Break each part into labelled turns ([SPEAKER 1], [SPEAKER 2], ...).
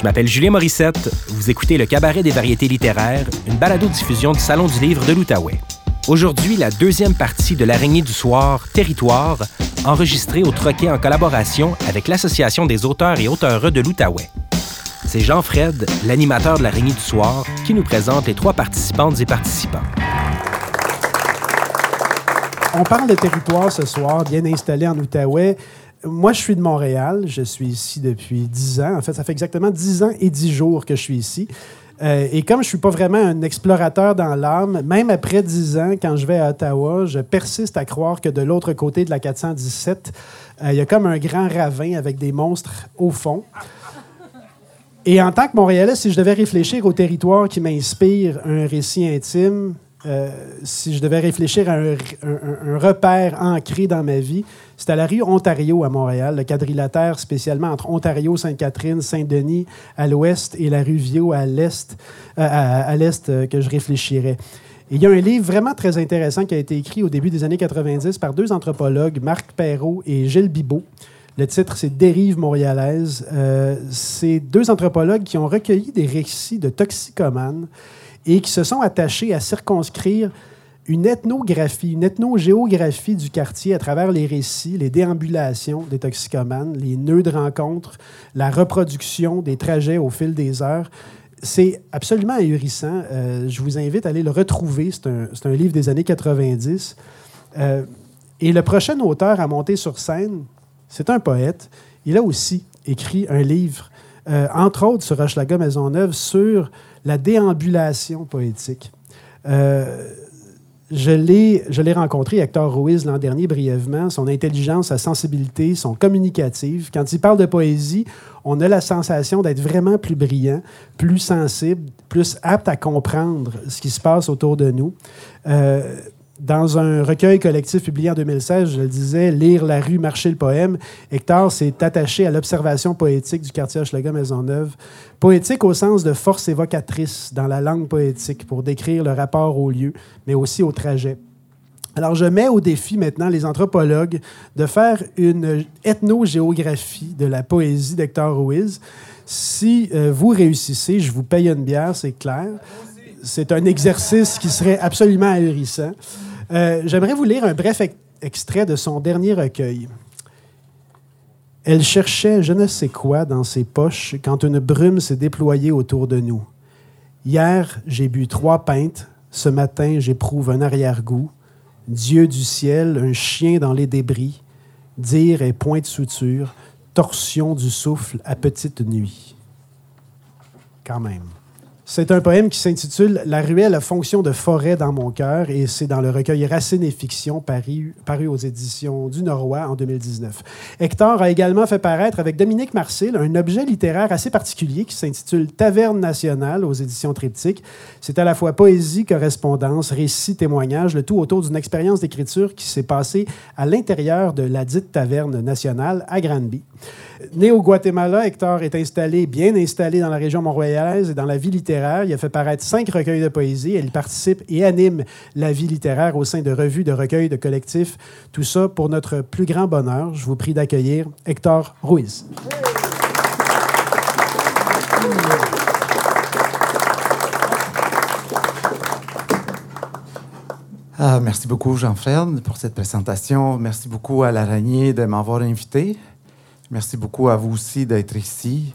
[SPEAKER 1] Je m'appelle Julien Morissette. Vous écoutez le Cabaret des variétés littéraires, une balado-diffusion du Salon du livre de l'Outaouais. Aujourd'hui, la deuxième partie de l'araignée du soir, Territoire, enregistrée au Troquet en collaboration avec l'Association des auteurs et auteureux de l'Outaouais. C'est Jean-Fred, l'animateur de l'araignée du soir, qui nous présente les trois participantes et participants.
[SPEAKER 2] On parle de territoire ce soir, bien installé en Outaouais. Moi, je suis de Montréal. Je suis ici depuis dix ans. En fait, ça fait exactement dix ans et dix jours que je suis ici. Euh, et comme je ne suis pas vraiment un explorateur dans l'âme, même après dix ans, quand je vais à Ottawa, je persiste à croire que de l'autre côté de la 417, euh, il y a comme un grand ravin avec des monstres au fond. Et en tant que Montréalais, si je devais réfléchir au territoire qui m'inspire un récit intime, euh, si je devais réfléchir à un, repère ancré dans ma vie, c'est à la rue Ontario à Montréal, le quadrilatère spécialement entre Ontario, Sainte-Catherine, Saint-Denis à l'ouest et la rue Viau à l'est, euh, à, l'est euh, que je réfléchirais. il y a un livre vraiment très intéressant qui a été écrit au début des années 90 par deux anthropologues, Marc Perrault et Gilles Bibot. Le titre, c'est Dérive montréalaise. c'est deux anthropologues qui ont recueilli des récits de toxicomanes et qui se sont attachés à circonscrire une ethnographie, une ethnogéographie du quartier à travers les récits, les déambulations des toxicomanes, les nœuds de rencontres, la reproduction des trajets au fil des heures. C'est absolument ahurissant. Euh, je vous invite à aller le retrouver. C'est un, livre des années 90. Euh, et le prochain auteur à monter sur scène, c'est un poète. Il a aussi écrit un livre, euh, entre autres sur Hochelaga Maisonneuve, sur la déambulation poétique. Euh, je l'ai rencontré, Hector Ruiz, l'an dernier, brièvement. Son intelligence, sa sensibilité sont communicatives. Quand il parle de poésie, on a la sensation d'être vraiment plus brillant, plus sensible, plus apte à comprendre ce qui se passe autour de nous. Euh, dans un recueil collectif publié en 2016, je le disais, Lire la rue, marcher le poème, Hector s'est attaché à l'observation poétique du quartier Hochelaga Maisonneuve. Poétique au sens de force évocatrice dans la langue poétique pour décrire le rapport au lieu, mais aussi au trajet. Alors, je mets au défi maintenant les anthropologues de faire une ethnogéographie de la poésie d'Hector Ruiz. Si euh, vous réussissez, je vous paye une bière, c'est clair. C'est un exercice qui serait absolument ahurissant. Euh, j'aimerais vous lire un bref extrait de son dernier recueil. Elle cherchait je ne sais quoi dans ses poches quand une brume s'est déployée autour de nous. Hier, j'ai bu trois pintes. Ce matin, j'éprouve un arrière-goût. Dieu du ciel, un chien dans les débris. Dire et point de suture. Torsion du souffle à petite nuit. Quand même. C'est un poème qui s'intitule La ruelle a fonction de forêt dans mon cœur et c'est dans le recueil Racines et fiction paru, paru aux éditions du Norrois en 2019. Hector a également fait paraître avec Dominique Marcil un objet littéraire assez particulier qui s'intitule Taverne nationale aux éditions Triptyque. C'est à la fois poésie, correspondance, récit, témoignage, le tout autour d'une expérience d'écriture qui s'est passée à l'intérieur de la dite Taverne nationale à Granby. Né au Guatemala, Hector est installé, bien installé dans la région montréalaise et dans la vie littéraire. Il a fait paraître cinq recueils de poésie. Il participe et anime la vie littéraire au sein de revues, de recueils, de collectifs. Tout ça pour notre plus grand bonheur. Je vous prie d'accueillir Hector Ruiz.
[SPEAKER 3] Ah, merci beaucoup, Jean-Fred, pour cette présentation. Merci beaucoup à l'Araignée de m'avoir invité. Merci beaucoup à vous aussi d'être ici.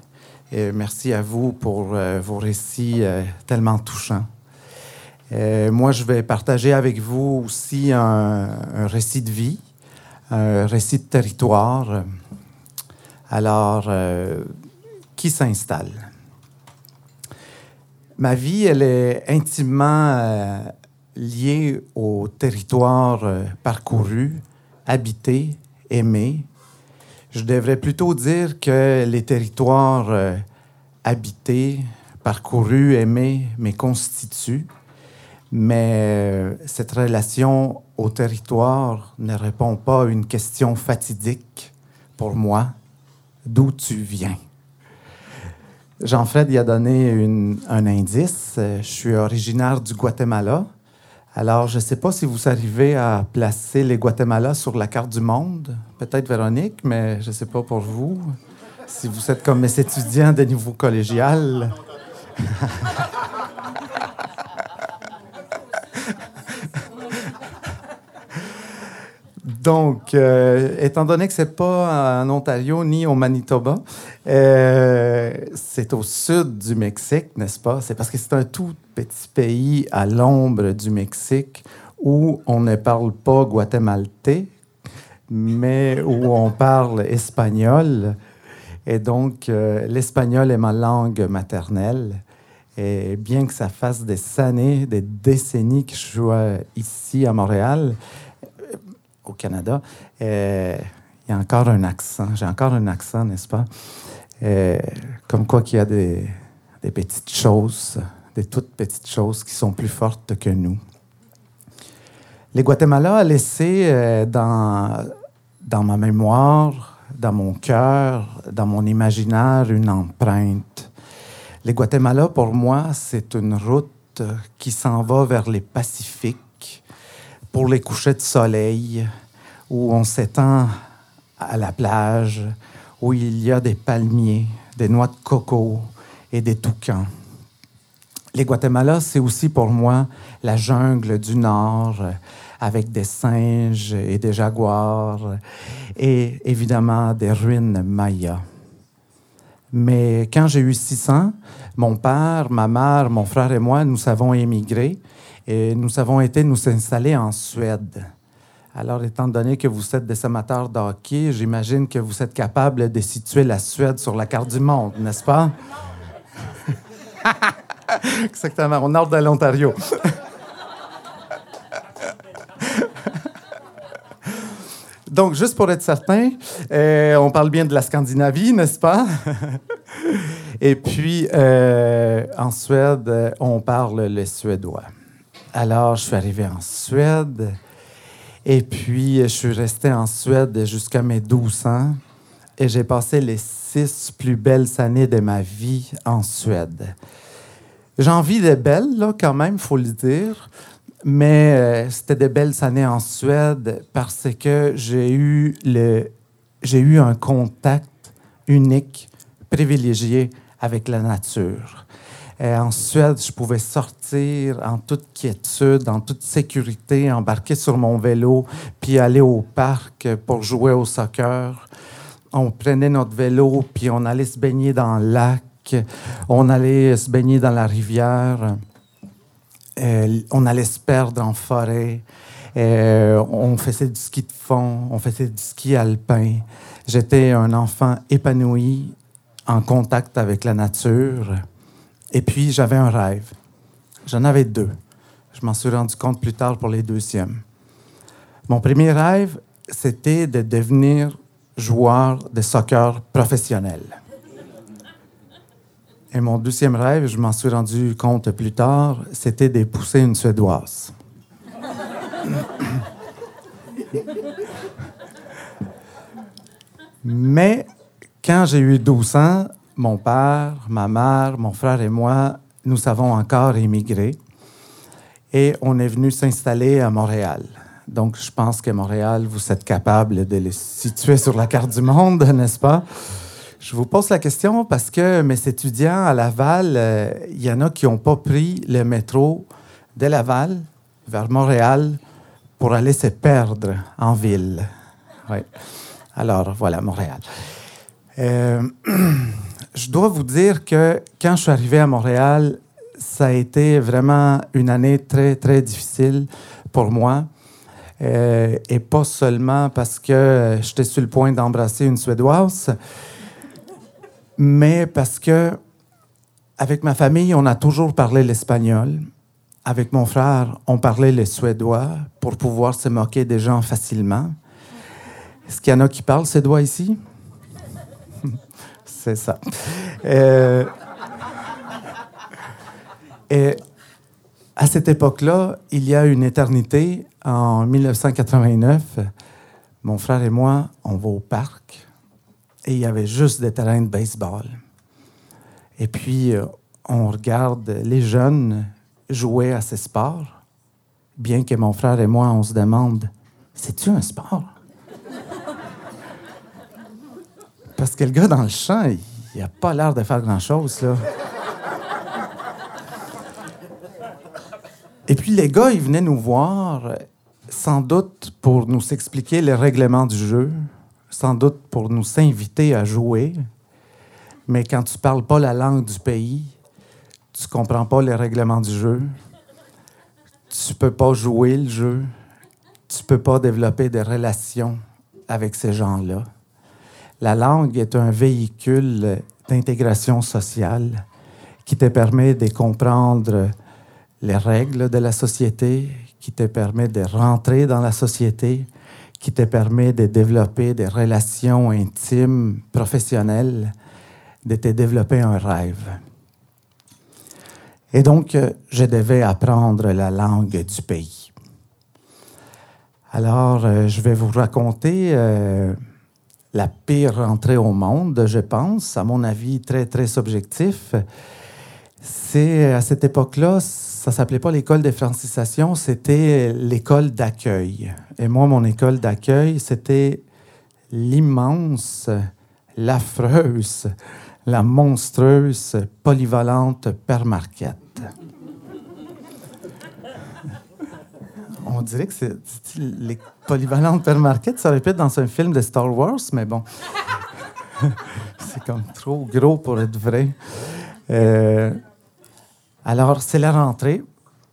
[SPEAKER 3] Et merci à vous pour euh, vos récits euh, tellement touchants. Euh, moi, je vais partager avec vous aussi un, récit de vie, un récit de territoire. Alors, qui s'installe? Ma vie, elle est intimement liée au territoire parcouru, habité, aimé, je devrais plutôt dire que les territoires euh, habités, parcourus, aimés, me constituent. Mais euh, cette relation au territoire ne répond pas à une question fatidique pour moi. D'où tu viens? Jean-Fred y a donné un indice. Je suis originaire du Guatemala. Alors, je ne sais pas si vous arrivez à placer les Guatemala sur la carte du monde. Peut-être Véronique, mais je ne sais pas pour vous. si vous êtes comme mes étudiants de niveau collégial. Donc, euh, étant donné que c'est pas en Ontario ni au Manitoba, euh, c'est au sud du Mexique, n'est-ce pas? C'est parce que c'est un tout petit pays à l'ombre du Mexique où on ne parle pas guatémaltais, mais où on parle espagnol. Et donc, euh, l'espagnol est ma langue maternelle. Et bien que ça fasse des années, des décennies que je suis ici à Montréal, au Canada, euh, il y a encore un accent. J'ai encore un accent, n'est-ce pas? Euh, comme quoi qu'il y a des, petites choses, des toutes petites choses qui sont plus fortes que nous. Les Guatemala a laissé euh, dans, dans ma mémoire, dans mon cœur, dans mon imaginaire, une empreinte. Les Guatemala, pour moi, c'est une route qui s'en va vers les Pacifiques pour les couchers de soleil, où on s'étend à la plage, où il y a des palmiers, des noix de coco et des toucans. Les Guatemala, c'est aussi pour moi la jungle du Nord, avec des singes et des jaguars, et évidemment des ruines mayas. Mais quand j'ai eu 600, mon père, ma mère, mon frère et moi, nous avons émigré et nous avons été nous installer en Suède. Alors, étant donné que vous êtes des amateurs de j'imagine que vous êtes capable de situer la Suède sur la carte du monde, n'est-ce pas? Exactement, au nord de l'Ontario. Donc, juste pour être certain, euh, on parle bien de la Scandinavie, n'est-ce pas? Et puis, euh, en Suède, on parle le suédois. Alors, je suis arrivé en Suède. Et puis, je suis resté en Suède jusqu'à mes 12 ans. Et j'ai passé les six plus belles années de ma vie en Suède. J'en vis des belles, là, quand même, faut le dire. Mais euh, c'était des belles années en Suède parce que j'ai eu, le, j'ai eu un contact unique, privilégié avec la nature. Euh, en Suède, je pouvais sortir en toute quiétude, en toute sécurité, embarquer sur mon vélo, puis aller au parc pour jouer au soccer. On prenait notre vélo, puis on allait se baigner dans le lac, on allait se baigner dans la rivière, euh, on allait se perdre en forêt. Euh, on faisait du ski de fond, on faisait du ski alpin. J'étais un enfant épanoui, en contact avec la nature. Et puis, j'avais un rêve. J'en avais deux. Je m'en suis rendu compte plus tard pour les deuxièmes. Mon premier rêve, c'était de devenir joueur de soccer professionnel. Et mon deuxième rêve, je m'en suis rendu compte plus tard, c'était d'épouser une Suédoise. Mais quand j'ai eu 12 ans, mon père, ma mère, mon frère et moi, nous avons encore émigré et on est venu s'installer à Montréal. Donc, je pense que Montréal, vous êtes capable de le situer sur la carte du monde, n'est-ce pas? Je vous pose la question parce que mes étudiants à Laval, euh, il y en a qui n'ont pas pris le métro de Laval vers Montréal pour aller se perdre en ville. Alors, voilà, Montréal. Euh, je dois vous dire que quand je suis arrivé à Montréal, ça a été vraiment une année très, très difficile pour moi. Euh, et pas seulement parce que j'étais sur le point d'embrasser une Suédoise, mais parce que avec ma famille, on a toujours parlé l'espagnol. Avec mon frère, on parlait le suédois pour pouvoir se moquer des gens facilement. Est-ce qu'il y en a qui parlent suédois ici? C'est ça. Euh, et à cette époque-là, il y a une éternité, en 1989, mon frère et moi, on va au parc et il y avait juste des terrains de baseball. Et puis, euh, on regarde les jeunes jouer à ces sports, bien que mon frère et moi, on se demande, c'est-tu un sport? Parce que le gars dans le champ, il n'a pas l'air de faire grand-chose, là. Et puis les gars, ils venaient nous voir, sans doute pour nous expliquer les règlements du jeu, sans doute pour nous inviter à jouer. Mais quand tu parles pas la langue du pays, tu comprends pas les règlements du jeu, tu peux pas jouer le jeu, tu peux pas développer des relations avec ces gens-là. La langue est un véhicule d'intégration sociale qui te permet de comprendre les règles de la société, qui te permet de rentrer dans la société, qui te permet de développer des relations intimes, professionnelles, de te développer un rêve. Et donc, je devais apprendre la langue du pays. Alors, euh, je vais vous raconter euh, la pire entrée au monde, je pense, à mon avis très, très subjectif. C'est à cette époque-là, ça s'appelait pas l'école de francisation, c'était l'école d'accueil. Et moi, mon école d'accueil, c'était l'immense, l'affreuse, la monstrueuse, polyvalente Père Marquette. On dirait que c'est les polyvalentes Père Marquette, ça répète dans un film de Star Wars, mais bon. c'est comme trop gros pour être vrai. Euh, alors, c'est la rentrée.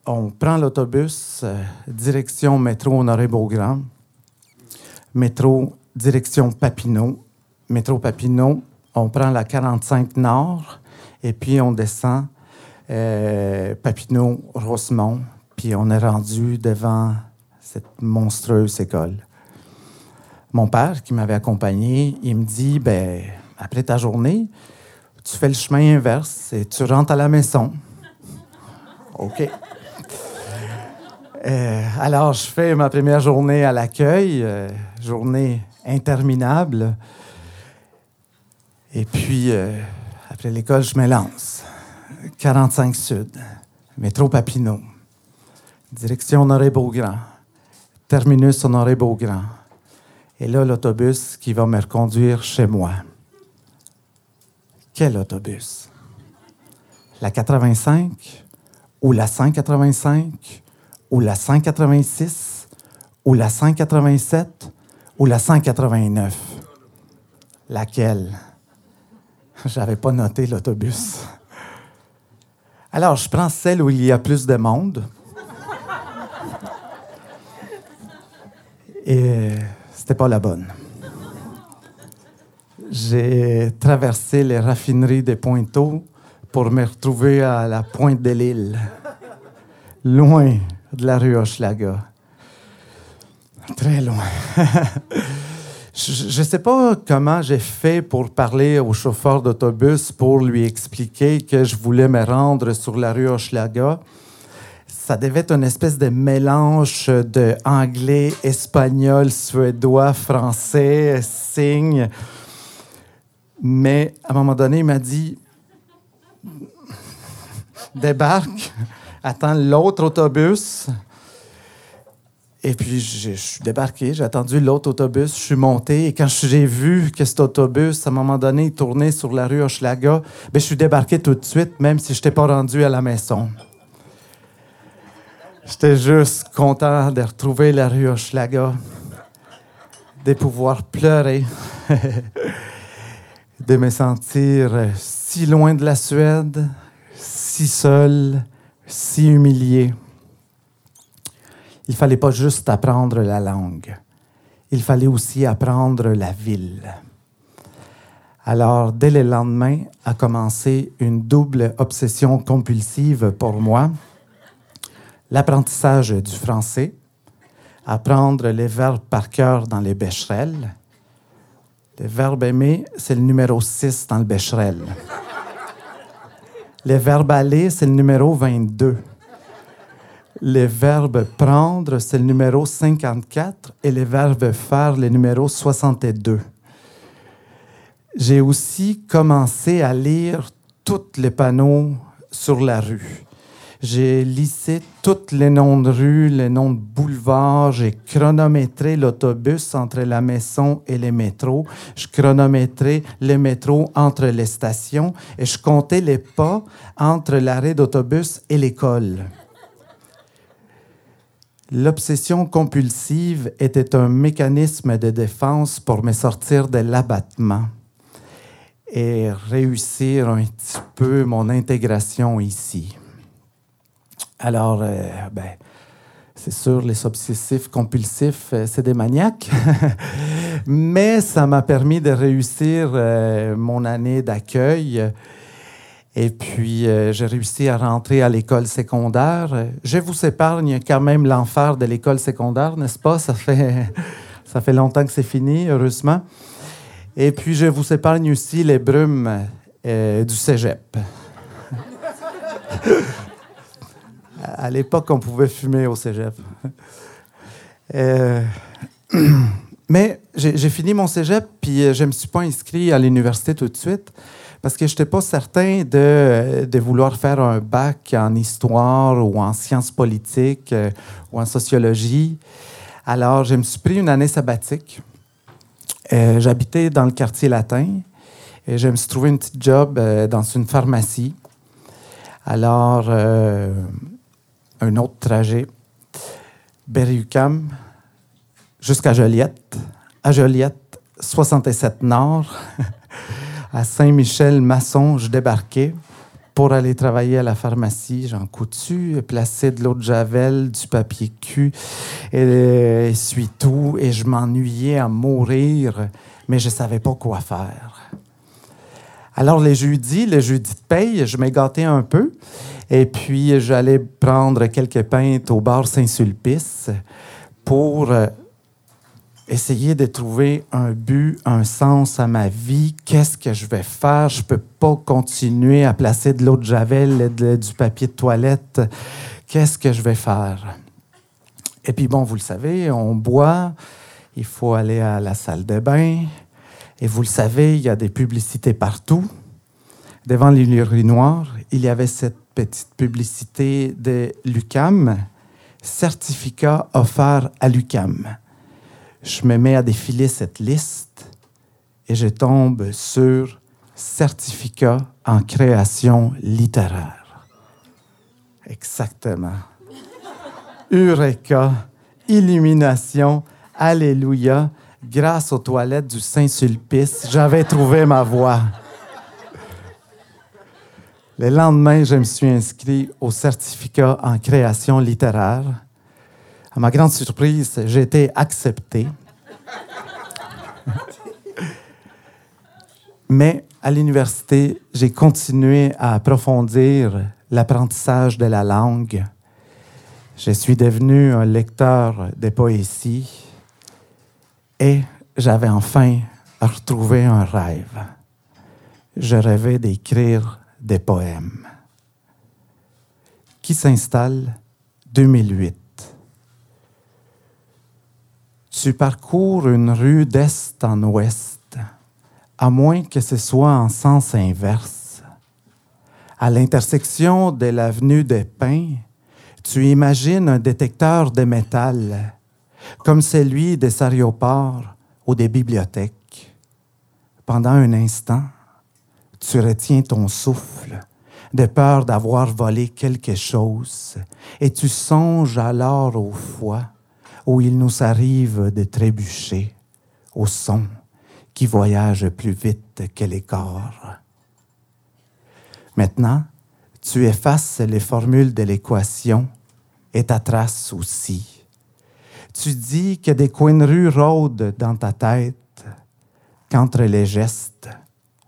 [SPEAKER 3] On prend l'autobus, euh, direction métro Honoré-Beaugrand, métro direction Papineau, métro Papineau, on prend la 45 Nord et puis on descend euh, Papineau-Rosemont, on est rendu devant cette monstrueuse école. Mon père, qui m'avait accompagné, il me dit, ben, après ta journée, tu fais le chemin inverse et tu rentres à la maison. OK. Euh, alors, je fais ma première journée à l'accueil, euh, journée interminable. Et puis, euh, après l'école, je me lance. 45 Sud, métro Papineau, direction Honoré-Beaugrand, terminus Honoré-Beaugrand. Et là, l'autobus qui va me reconduire chez moi. Quel autobus? La 85 ou la 185 ou la 186 ou la 187 ou la 189? Laquelle? J'avais pas noté l'autobus. Alors, je prends celle où il y a plus de monde. Et c'était pas la bonne. J'ai traversé les raffineries des Pointeaux pour me retrouver à la pointe de l'île, loin de la rue Hochelaga. Très loin. Je ne sais pas comment j'ai fait pour parler au chauffeur d'autobus pour lui expliquer que je voulais me rendre sur la rue Hochelaga. Ça devait être une espèce de mélange de anglais, espagnol, suédois, français, signe. Mais à un moment donné, il m'a dit débarque, attends l'autre autobus. Et puis, je, suis débarqué, j'ai attendu l'autre autobus, je suis monté. Et quand j'ai vu que cet autobus, à un moment donné, tournait sur la rue Hochelaga, ben, je suis débarqué tout de suite, même si je n'étais pas rendu à la maison. J'étais juste content de retrouver la rue Hochelaga, de pouvoir pleurer, de me sentir si loin de la Suède, si seul, si humilié il fallait pas juste apprendre la langue, il fallait aussi apprendre la ville. Alors, dès le lendemain, a commencé une double obsession compulsive pour moi. L'apprentissage du français, apprendre les verbes par cœur dans les bécherelles. Le verbe aimer, c'est le numéro 6 dans le bécherel. Le verbe aller, c'est le numéro 22 le verbe prendre, c'est le numéro 54 et le verbe faire, le numéro 62. J'ai aussi commencé à lire tous les panneaux sur la rue. J'ai lissé tous les noms de rues, les noms de boulevards. J'ai chronométré l'autobus entre la maison et les métros. Je chronométrais les métros entre les stations et je comptais les pas entre l'arrêt d'autobus et l'école. L'obsession compulsive était un mécanisme de défense pour me sortir de l'abattement et réussir un petit peu mon intégration ici. Alors, euh, ben, c'est sûr, les obsessifs compulsifs, euh, c'est des maniaques, mais ça m'a permis de réussir euh, mon année d'accueil et puis, j'ai réussi à rentrer à l'école secondaire. Je vous épargne quand même l'enfer de l'école secondaire, n'est-ce pas? Ça fait, ça fait longtemps que c'est fini, heureusement. Et puis, je vous épargne aussi les brumes du cégep. à l'époque, on pouvait fumer au cégep. Euh, mais j'ai fini mon cégep, puis je ne me suis pas inscrit à l'université tout de suite parce que je n'étais pas certain de, vouloir faire un bac en histoire ou en sciences politiques euh, ou en sociologie. Alors, je me suis pris une année sabbatique. Euh, j'habitais dans le quartier latin et je me suis trouvé une petite job euh, dans une pharmacie. Alors, un autre trajet, Berry-UQAM jusqu'à Joliette. À Joliette, 67 Nord. à Saint-Michel-Maçon, je débarquais pour aller travailler à la pharmacie. J'en coutu, placer de l'eau de javel, du papier cul, et suis tout. Et je m'ennuyais à mourir, mais je savais pas quoi faire. Alors, les jeudis, les jeudis de paye, je m'égattais un peu. Et puis, j'allais prendre quelques pintes au bar Saint-Sulpice pour euh, essayer de trouver un but, un sens à ma vie. Qu'est-ce que je vais faire? Je ne peux pas continuer à placer de l'eau de javel et du papier de toilette. Qu'est-ce que je vais faire? Et puis, bon, vous le savez, on boit, il faut aller à la salle de bain. Et vous le savez, il y a des publicités partout. Devant l'urinoir, il y avait cette petite publicité de l'UCAM, certificat offert à l'UCAM je me mets à défiler cette liste et je tombe sur certificat en création littéraire. Exactement. Eureka, illumination, alléluia, grâce aux toilettes du Saint-Sulpice, j'avais trouvé ma voie. Le lendemain, je me suis inscrit au certificat en création littéraire à ma grande surprise, j'ai été accepté. Mais à l'université, j'ai continué à approfondir l'apprentissage de la langue. Je suis devenu un lecteur de poésie et j'avais enfin retrouvé un rêve. Je rêvais d'écrire des poèmes. Qui s'installe 2008. Tu parcours une rue d'est en ouest, à moins que ce soit en sens inverse. À l'intersection de l'avenue des Pins, tu imagines un détecteur de métal, comme celui des aéroports ou des bibliothèques. Pendant un instant, tu retiens ton souffle de peur d'avoir volé quelque chose, et tu songes alors au foie où il nous arrive de trébucher au son qui voyage plus vite que les corps. Maintenant, tu effaces les formules de l'équation et ta trace aussi. Tu dis que des coins de rue rôdent dans ta tête, qu'entre les gestes,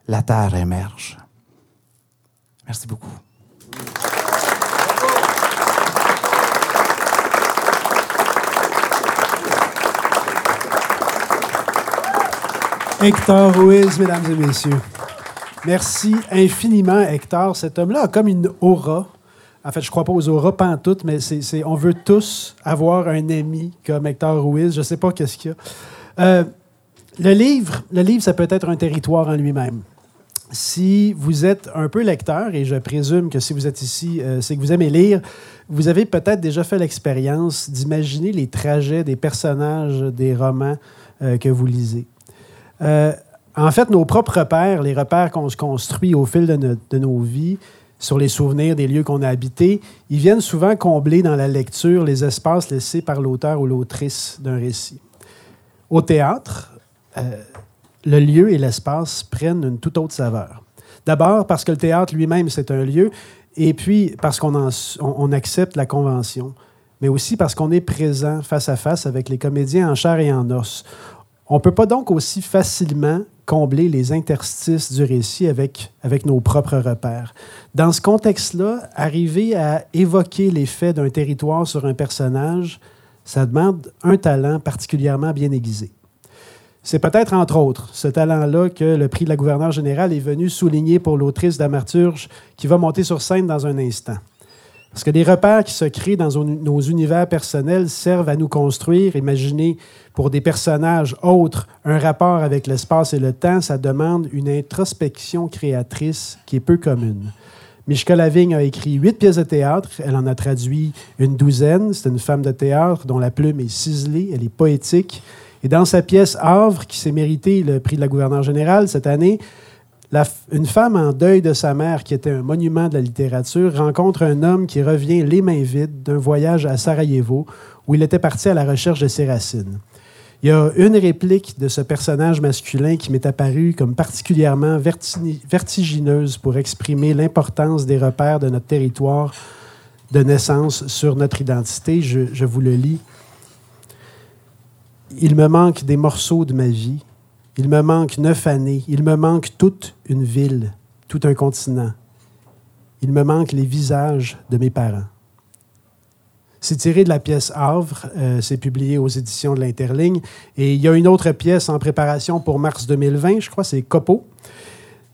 [SPEAKER 3] la terre émerge. Merci beaucoup.
[SPEAKER 2] Hector Ruiz, mesdames et messieurs. Merci infiniment, Hector. Cet homme-là a comme une aura. En fait, je crois pas aux auras, toutes, mais c'est, on veut tous avoir un ami comme Hector Ruiz. Je ne sais pas qu'est-ce qu'il y a. Euh, le livre, le livre, ça peut être un territoire en lui-même. Si vous êtes un peu lecteur, et je présume que si vous êtes ici, euh, c'est que vous aimez lire, vous avez peut-être déjà fait l'expérience d'imaginer les trajets des personnages des romans euh, que vous lisez. Euh, en fait, nos propres repères, les repères qu'on se construit au fil de, de nos vies, sur les souvenirs des lieux qu'on a habités, ils viennent souvent combler dans la lecture les espaces laissés par l'auteur ou l'autrice d'un récit. Au théâtre, le lieu et l'espace prennent une toute autre saveur. D'abord parce que le théâtre lui-même, c'est un lieu, et puis parce qu'on on, accepte la convention, mais aussi parce qu'on est présent face à face avec les comédiens en chair et en os. On ne peut pas donc aussi facilement combler les interstices du récit avec, avec nos propres repères. Dans ce contexte-là, arriver à évoquer les faits d'un territoire sur un personnage, ça demande un talent particulièrement bien aiguisé. C'est peut-être, entre autres, ce talent-là que le prix de la gouverneure générale est venu souligner pour l'autrice d'Amarturge qui va monter sur scène dans un instant. Parce que les repères qui se créent dans nos univers personnels servent à nous construire, imaginer pour des personnages autres un rapport avec l'espace et le temps, ça demande une introspection créatrice qui est peu commune. Mishka Lavigne a écrit huit pièces de théâtre. Elle en a traduit une douzaine. C'est une femme de théâtre dont la plume est ciselée, elle est poétique. Et dans sa pièce Havre, qui s'est mérité le prix de la gouverneure générale cette année, une femme en deuil de sa mère, qui était un monument de la littérature, rencontre un homme qui revient les mains vides d'un voyage à Sarajevo, où il était parti à la recherche de ses racines. Il y a une réplique de ce personnage masculin qui m'est apparue comme particulièrement vertigineuse pour exprimer l'importance des repères de notre territoire de naissance sur notre identité. je vous le lis. Il me manque des morceaux de ma vie. Il me manque neuf années. Il me manque toute une ville, tout un continent. Il me manque les visages de mes parents. C'est tiré de la pièce Havre, euh, c'est publié aux éditions de l'Interligne. Et il y a une autre pièce en préparation pour mars 2020, je crois, c'est Copo.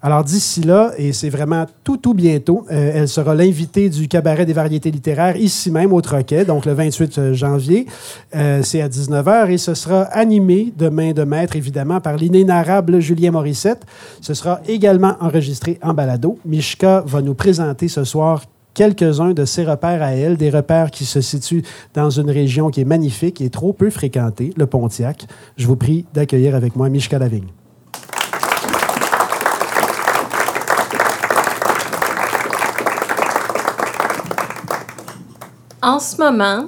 [SPEAKER 2] Alors d'ici là, et c'est vraiment tout, tout bientôt, euh, elle sera l'invitée du cabaret des variétés littéraires ici même au Troquet, donc le 28 euh, janvier. Euh, c'est à 19h et ce sera animé de main de maître, évidemment, par l'inénarrable Julien Morissette. Ce sera également enregistré en balado. Mishka va nous présenter ce soir quelques-uns de ses repères à elle, des repères qui se situent dans une région qui est magnifique et trop peu fréquentée, le Pontiac. Je vous prie d'accueillir avec moi Mishka Lavigne.
[SPEAKER 4] En ce moment,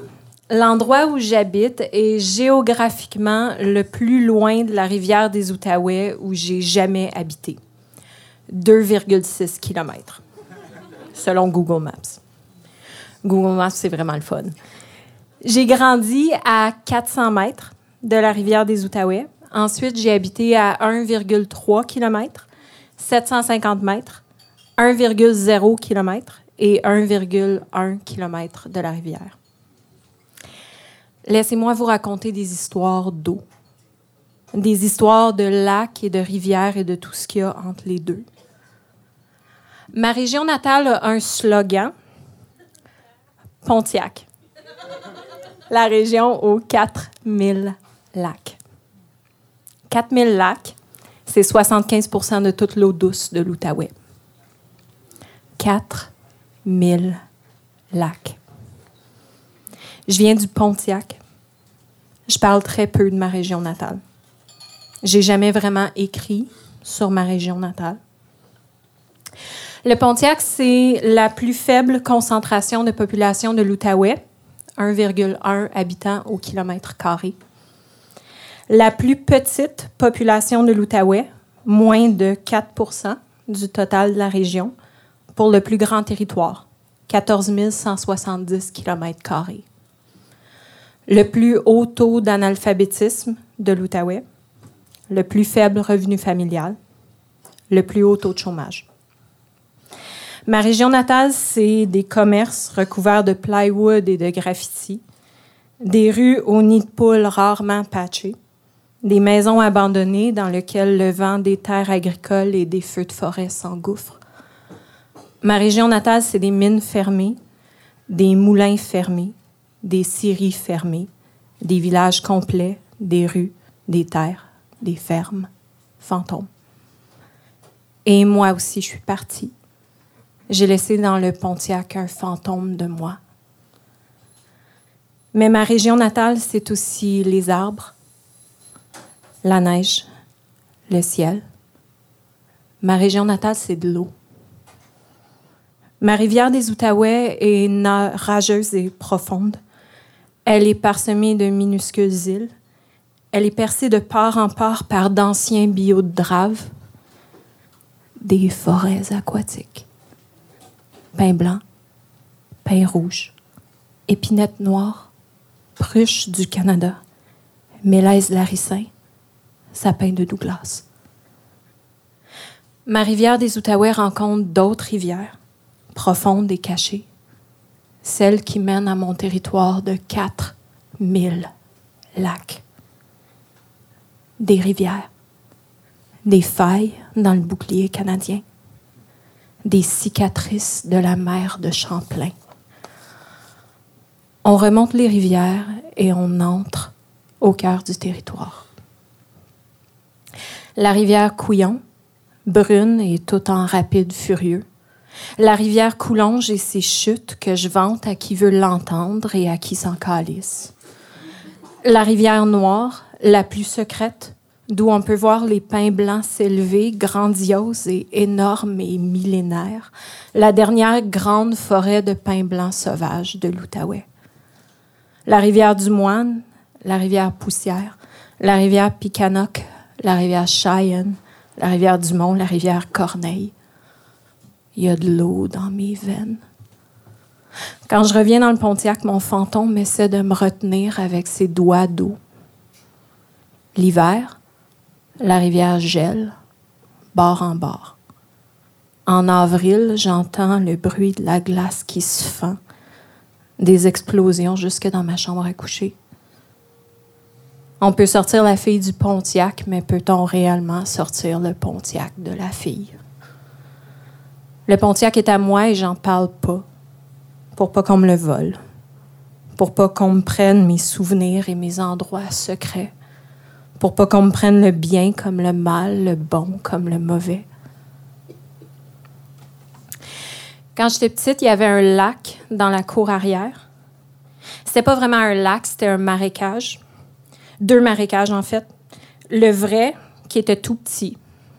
[SPEAKER 4] l'endroit où j'habite est géographiquement le plus loin de la rivière des Outaouais où j'ai jamais habité. 2,6 km, selon Google Maps. Google Maps, c'est vraiment le fun. J'ai grandi à 400 mètres de la rivière des Outaouais. Ensuite, j'ai habité à 1,3 km, 750 mètres, 1,0 km et 1,1 km de la rivière. Laissez-moi vous raconter des histoires d'eau, des histoires de lacs et de rivières et de tout ce qu'il y a entre les deux. Ma région natale a un slogan, Pontiac, la région aux 4000 lacs. 4000 lacs, c'est 75% de toute l'eau douce de l'Outaouais. 4 mille lacs. Je viens du Pontiac. Je parle très peu de ma région natale. J'ai jamais vraiment écrit sur ma région natale. Le Pontiac, c'est la plus faible concentration de population de l'Outaouais, 1,1 habitants au kilomètre carré. La plus petite population de l'Outaouais, moins de 4% du total de la région, pour le plus grand territoire, 14 170 km. Le plus haut taux d'analphabétisme de l'Outaouais, le plus faible revenu familial, le plus haut taux de chômage. Ma région natale, c'est des commerces recouverts de plywood et de graffiti, des rues aux nids de poules rarement patchées, des maisons abandonnées dans lesquelles le vent des terres agricoles et des feux de forêt s'engouffrent, Ma région natale, c'est des mines fermées, des moulins fermés, des scieries fermées, des villages complets, des rues, des terres, des fermes, fantômes. Et moi aussi, je suis partie. J'ai laissé dans le Pontiac un fantôme de moi. Mais ma région natale, c'est aussi les arbres, la neige, le ciel. Ma région natale, c'est de l'eau. Ma rivière des Outaouais est rageuse et profonde. Elle est parsemée de minuscules îles. Elle est percée de part en part par d'anciens biodraves, des forêts aquatiques. Pain blanc, pain rouge, épinette noire, pruche du Canada, mélèze laricin, sapin de Douglas. Ma rivière des Outaouais rencontre d'autres rivières, profondes et cachées, celles qui mènent à mon territoire de 4000 lacs. Des rivières, des failles dans le bouclier canadien, des cicatrices de la mer de Champlain. On remonte les rivières et on entre au cœur du territoire. La rivière Couillon, brune et tout en rapide furieux. La rivière Coulonge et ses chutes que je vante à qui veut l'entendre et à qui s'en calisse. La rivière Noire, la plus secrète, d'où on peut voir les pins blancs s'élever, grandioses et énormes et millénaires, la dernière grande forêt de pins blancs sauvages de l'Outaouais. La rivière du Moine, la rivière Poussière, la rivière Picanoc, la rivière Cheyenne, la rivière du Mont, la rivière Corneille. Il y a de l'eau dans mes veines. Quand je reviens dans le Pontiac, mon fantôme essaie de me retenir avec ses doigts d'eau. L'hiver, la rivière gèle, bord en bord. En avril, j'entends le bruit de la glace qui se fend, des explosions jusque dans ma chambre à coucher. On peut sortir la fille du Pontiac, mais peut-on réellement sortir le Pontiac de la fille? Le Pontiac est à moi et j'en parle pas, pour pas qu'on me le vole, pour pas qu'on me prenne mes souvenirs et mes endroits secrets, pour pas qu'on me prenne le bien comme le mal, le bon comme le mauvais. Quand j'étais petite, il y avait un lac dans la cour arrière. C'était pas vraiment un lac, c'était un marécage deux marécages en fait. Le vrai, qui était tout petit,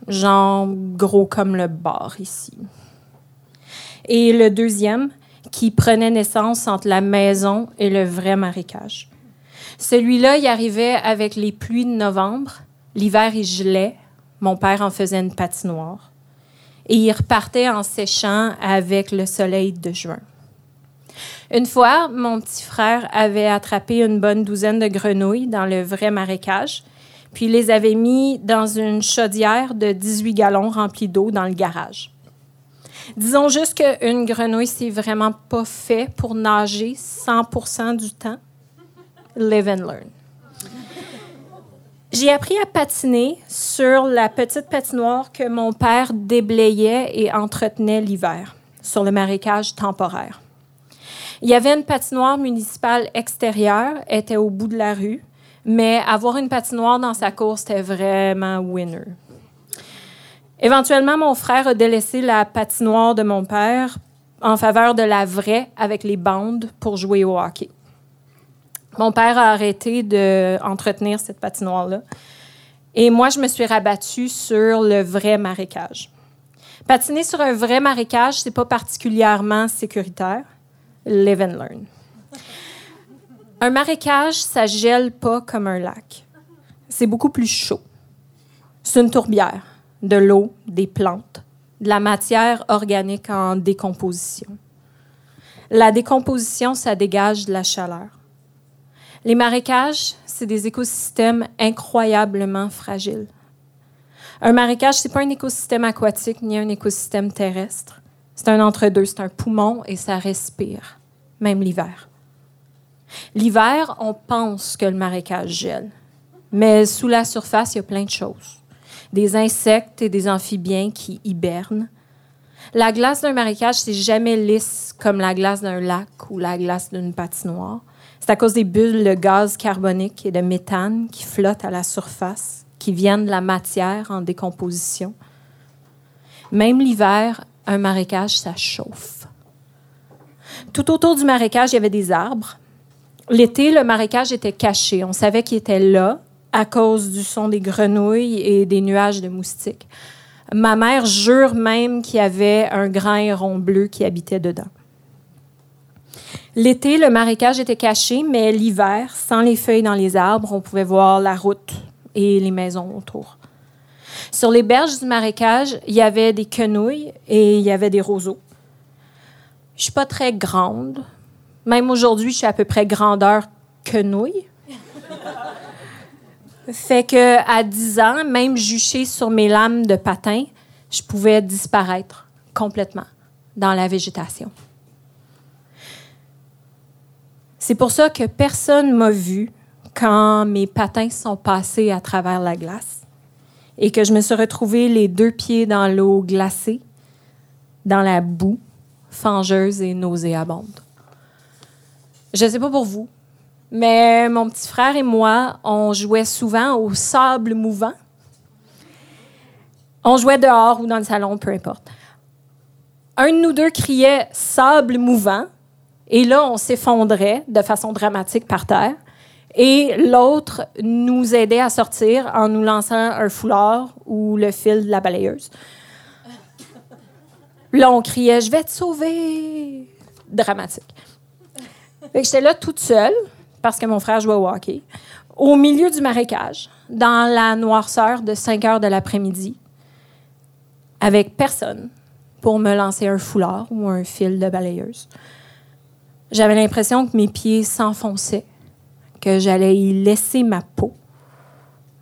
[SPEAKER 4] genre gros comme le bar ici. Et le deuxième, qui prenait naissance entre la maison et le vrai marécage. Celui-là, il arrivait avec les pluies de novembre. L'hiver, il gelait. Mon père en faisait une patinoire. Et il repartait en séchant avec le soleil de juin. Une fois, mon petit frère avait attrapé une bonne douzaine de grenouilles dans le vrai marécage, puis les avait mis dans une chaudière de 18 gallons remplie d'eau dans le garage. Disons juste qu'une grenouille, c'est vraiment pas fait pour nager 100% du temps. Live and learn. J'ai appris à patiner sur la petite patinoire que mon père déblayait et entretenait l'hiver, sur le marécage temporaire. Il y avait une patinoire municipale extérieure, était au bout de la rue, mais avoir une patinoire dans sa cour, c'était vraiment winner. Éventuellement, mon frère a délaissé la patinoire de mon père en faveur de la vraie avec les bandes pour jouer au hockey. Mon père a arrêté d'entretenir cette patinoire-là. Et moi, je me suis rabattue sur le vrai marécage. Patiner sur un vrai marécage, c'est pas particulièrement sécuritaire live and learn. Un marécage, ça gèle pas comme un lac. C'est beaucoup plus chaud. C'est une tourbière, de l'eau, des plantes, de la matière organique en décomposition. La décomposition, ça dégage de la chaleur. Les marécages, c'est des écosystèmes incroyablement fragiles. Un marécage, c'est pas un écosystème aquatique ni un écosystème terrestre. C'est un entre-deux, c'est un poumon et ça respire, même l'hiver. L'hiver, on pense que le marécage gèle, mais sous la surface, il y a plein de choses. Des insectes et des amphibiens qui hibernent. La glace d'un marécage, c'est jamais lisse comme la glace d'un lac ou la glace d'une patinoire. C'est à cause des bulles de gaz carbonique et de méthane qui flottent à la surface, qui viennent de la matière en décomposition. Même l'hiver, un marécage, ça chauffe. Tout autour du marécage, il y avait des arbres. L'été, le marécage était caché. On savait qu'il était là à cause du son des grenouilles et des nuages de moustiques. Ma mère jure même qu'il y avait un grand héron bleu qui habitait dedans. L'été, le marécage était caché, mais l'hiver, sans les feuilles dans les arbres, on pouvait voir la route et les maisons autour. Sur les berges du marécage, il y avait des quenouilles et il y avait des roseaux. Je suis pas très grande. Même aujourd'hui, je suis à peu près grandeur quenouille. Fait que à 10 ans, même juché sur mes lames de patin, je pouvais disparaître complètement dans la végétation. C'est pour ça que personne m'a vu quand mes patins sont passés à travers la glace et que je me suis retrouvée les deux pieds dans l'eau glacée, dans la boue, fangeuse et nauséabonde. Je ne sais pas pour vous, mais mon petit frère et moi, on jouait souvent au sable mouvant. On jouait dehors ou dans le salon, peu importe. Un de nous deux criait sable mouvant, et là, on s'effondrait de façon dramatique par terre. Et l'autre nous aidait à sortir en nous lançant un foulard ou le fil de la balayeuse. Là, on criait Je vais te sauver Dramatique. J'étais là toute seule, parce que mon frère jouait au hockey, au milieu du marécage, dans la noirceur de 5 heures de l'après-midi, avec personne pour me lancer un foulard ou un fil de balayeuse. J'avais l'impression que mes pieds s'enfonçaient que j'allais y laisser ma peau.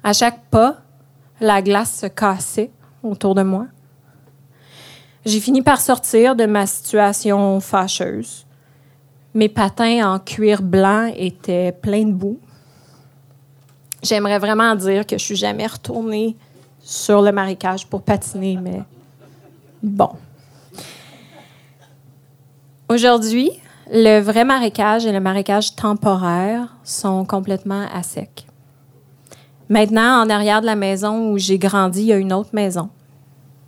[SPEAKER 4] À chaque pas, la glace se cassait autour de moi. J'ai fini par sortir de ma situation fâcheuse. Mes patins en cuir blanc étaient pleins de boue. J'aimerais vraiment dire que je suis jamais retournée sur le marécage pour patiner, mais bon. Aujourd'hui, le vrai marécage et le marécage temporaire sont complètement à sec. Maintenant, en arrière de la maison où j'ai grandi, il y a une autre maison.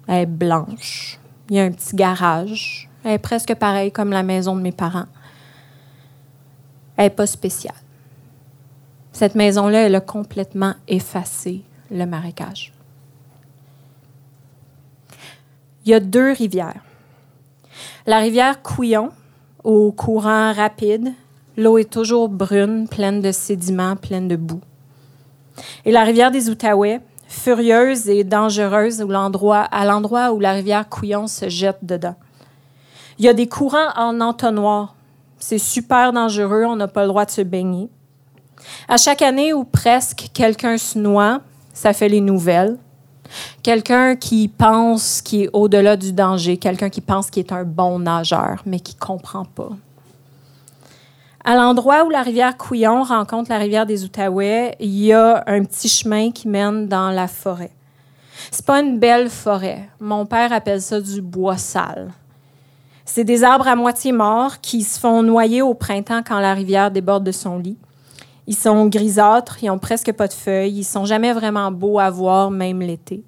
[SPEAKER 4] Elle est blanche. Il y a un petit garage. Elle est presque pareille comme la maison de mes parents. N'est pas spéciale. Cette maison-là, elle a complètement effacé le marécage. Il y a deux rivières. La rivière Couillon, au courant rapide. L'eau est toujours brune, pleine de sédiments, pleine de boue. Et la rivière des Outaouais, furieuse et dangereuse à l'endroit où la rivière Couillon se jette dedans. Il y a des courants en entonnoir. C'est super dangereux, on n'a pas le droit de se baigner. À chaque année où presque quelqu'un se noie, ça fait les nouvelles. Quelqu'un qui pense qu'il est au-delà du danger, quelqu'un qui pense qu'il est un bon nageur, mais qui ne comprend pas. À l'endroit où la rivière Couillon rencontre la rivière des Outaouais, il y a un petit chemin qui mène dans la forêt. C'est pas une belle forêt. Mon père appelle ça du bois sale. C'est des arbres à moitié morts qui se font noyer au printemps quand la rivière déborde de son lit. Ils sont grisâtres, ils ont presque pas de feuilles, ils sont jamais vraiment beaux à voir, même l'été.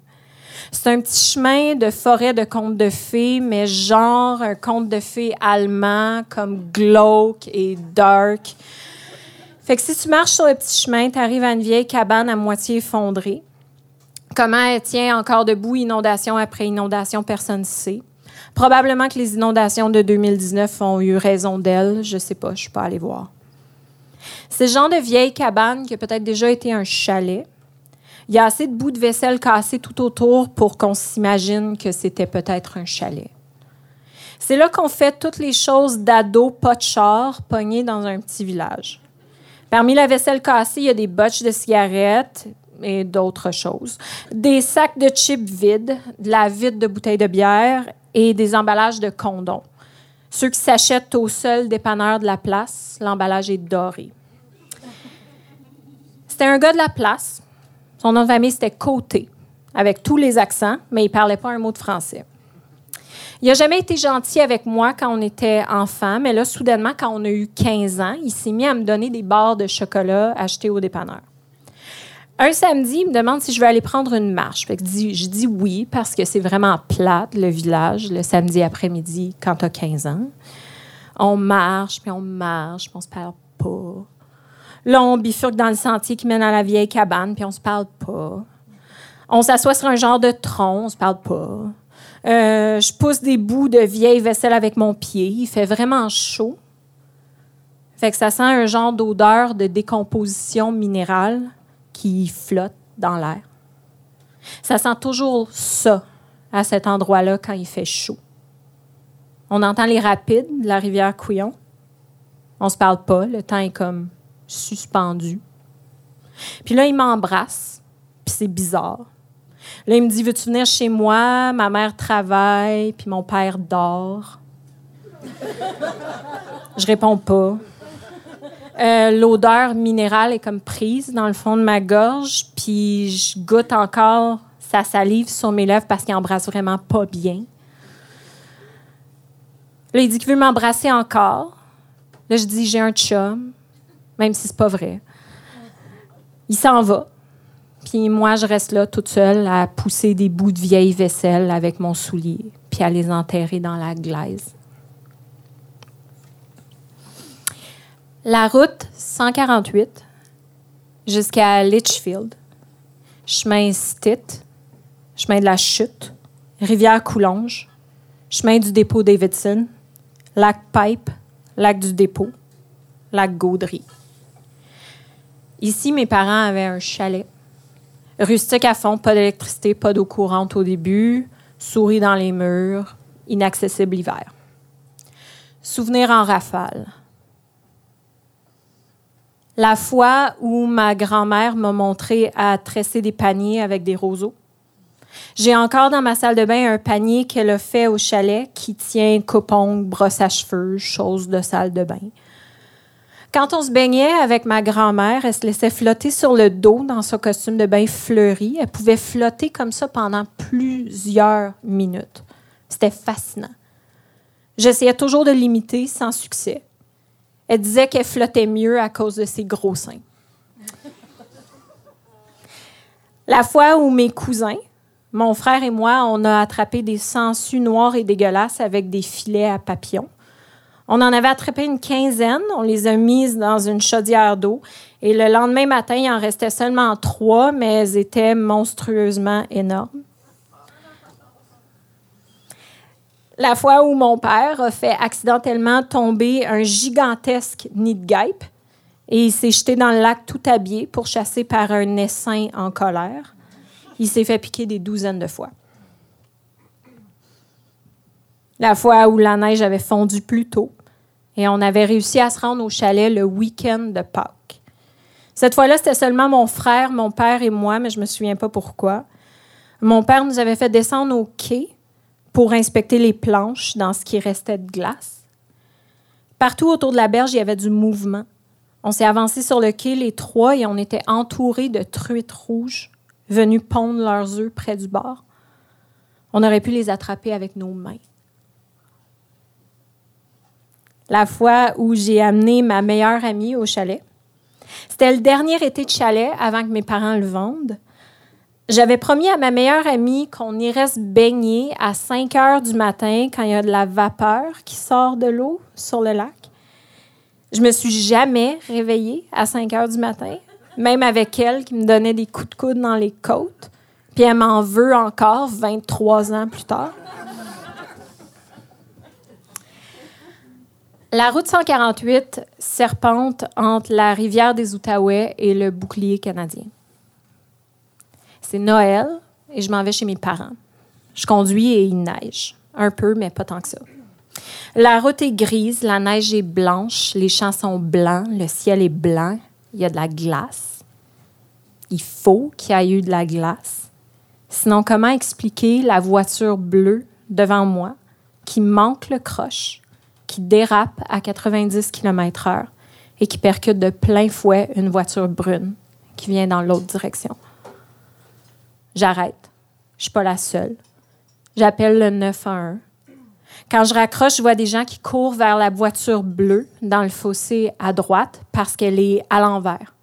[SPEAKER 4] C'est un petit chemin de forêt de contes de fées, mais genre un conte de fées allemand, comme glauque et dark. Fait que si tu marches sur le petit chemin, tu arrives à une vieille cabane à moitié effondrée. Comment elle tient encore debout, inondation après inondation, personne ne sait. Probablement que les inondations de 2019 ont eu raison d'elle, je sais pas, je suis pas allée voir. C'est le genre de vieille cabane qui a peut-être déjà été un chalet. Il y a assez de bouts de vaisselle cassés tout autour pour qu'on s'imagine que c'était peut-être un chalet. C'est là qu'on fait toutes les choses d'ado, pas de dans un petit village. Parmi la vaisselle cassée, il y a des botches de cigarettes et d'autres choses. Des sacs de chips vides, de la vide de bouteilles de bière et des emballages de condoms. Ceux qui s'achètent au seul dépanneur de la place, l'emballage est doré. C'était un gars de la place. Son nom de famille, c'était Côté, avec tous les accents, mais il parlait pas un mot de français. Il n'a jamais été gentil avec moi quand on était enfant, mais là, soudainement, quand on a eu 15 ans, il s'est mis à me donner des barres de chocolat achetées au dépanneur. Un samedi, il me demande si je veux aller prendre une marche. Je dis, oui parce que c'est vraiment plate, le village, le samedi après-midi, quand tu as 15 ans. On marche, puis on marche, puis on se parle pas. Là, on bifurque dans le sentier qui mène à la vieille cabane, puis on se parle pas. On s'assoit sur un genre de tronc, on se parle pas. Euh, je pousse des bouts de vieille vaisselle avec mon pied. Il fait vraiment chaud. Fait que ça sent un genre d'odeur de décomposition minérale qui flotte dans l'air. Ça sent toujours ça à cet endroit-là quand il fait chaud. On entend les rapides de la rivière Couillon. On se parle pas, le temps est comme suspendu. Puis là, il m'embrasse, puis c'est bizarre. Là, il me dit Veux-tu venir chez moi? Ma mère travaille, puis mon père dort. Je réponds pas. Euh, l'odeur minérale est comme prise dans le fond de ma gorge, puis je goûte encore sa salive sur mes lèvres parce qu'il embrasse vraiment pas bien. Là, il dit qu'il veut m'embrasser encore. Là, je dis j'ai un chum, même si c'est pas vrai. Il s'en va. Puis moi, je reste là toute seule à pousser des bouts de vieille vaisselle avec mon soulier, puis à les enterrer dans la glaise. La route 148 jusqu'à Litchfield, chemin Stitt, chemin de la Chute, rivière Coulonge, chemin du dépôt Davidson, lac Pipe, lac du dépôt, lac Gaudry. Ici, mes parents avaient un chalet. Rustique à fond, pas d'électricité, pas d'eau courante au début, souris dans les murs, inaccessible l'hiver. Souvenir en rafale la fois où ma grand-mère m'a montré à tresser des paniers avec des roseaux. J'ai encore dans ma salle de bain un panier qu'elle a fait au chalet qui tient copong, brosse à cheveux, chose de salle de bain. Quand on se baignait avec ma grand-mère, elle se laissait flotter sur le dos dans son costume de bain fleuri. Elle pouvait flotter comme ça pendant plusieurs minutes. C'était fascinant. J'essayais toujours de l'imiter sans succès. Elle disait qu'elle flottait mieux à cause de ses gros seins. La fois où mes cousins, mon frère et moi, on a attrapé des sangsues noirs et dégueulasses avec des filets à papillons. On en avait attrapé une quinzaine, on les a mises dans une chaudière d'eau et le lendemain matin, il en restait seulement trois, mais elles étaient monstrueusement énormes. La fois où mon père a fait accidentellement tomber un gigantesque nid de guêpe et il s'est jeté dans le lac tout habillé pour chasser par un essaim en colère. Il s'est fait piquer des douzaines de fois. La fois où la neige avait fondu plus tôt et on avait réussi à se rendre au chalet le week-end de Pâques. Cette fois-là, c'était seulement mon frère, mon père et moi, mais je me souviens pas pourquoi. Mon père nous avait fait descendre au quai pour inspecter les planches dans ce qui restait de glace. Partout autour de la berge, il y avait du mouvement. On s'est avancé sur le quai, les trois, et on était entourés de truites rouges venues pondre leurs œufs près du bord. On aurait pu les attraper avec nos mains. La fois où j'ai amené ma meilleure amie au chalet, c'était le dernier été de chalet avant que mes parents le vendent. J'avais promis à ma meilleure amie qu'on irait se baigner à 5 heures du matin quand il y a de la vapeur qui sort de l'eau sur le lac. Je me suis jamais réveillée à 5 heures du matin, même avec elle qui me donnait des coups de coude dans les côtes. Puis elle m'en veut encore 23 ans plus tard. La route 148 serpente entre la rivière des Outaouais et le bouclier canadien. C'est Noël et je m'en vais chez mes parents. Je conduis et il neige. Un peu, mais pas tant que ça. La route est grise, la neige est blanche, les champs sont blancs, le ciel est blanc, il y a de la glace. Il faut qu'il y ait eu de la glace. Sinon, comment expliquer la voiture bleue devant moi qui manque le croche, qui dérape à 90 km/h et qui percute de plein fouet une voiture brune qui vient dans l'autre direction? J'arrête. Je suis pas la seule. J'appelle le 911. Quand je raccroche, je vois des gens qui courent vers la voiture bleue dans le fossé à droite parce qu'elle est à l'envers.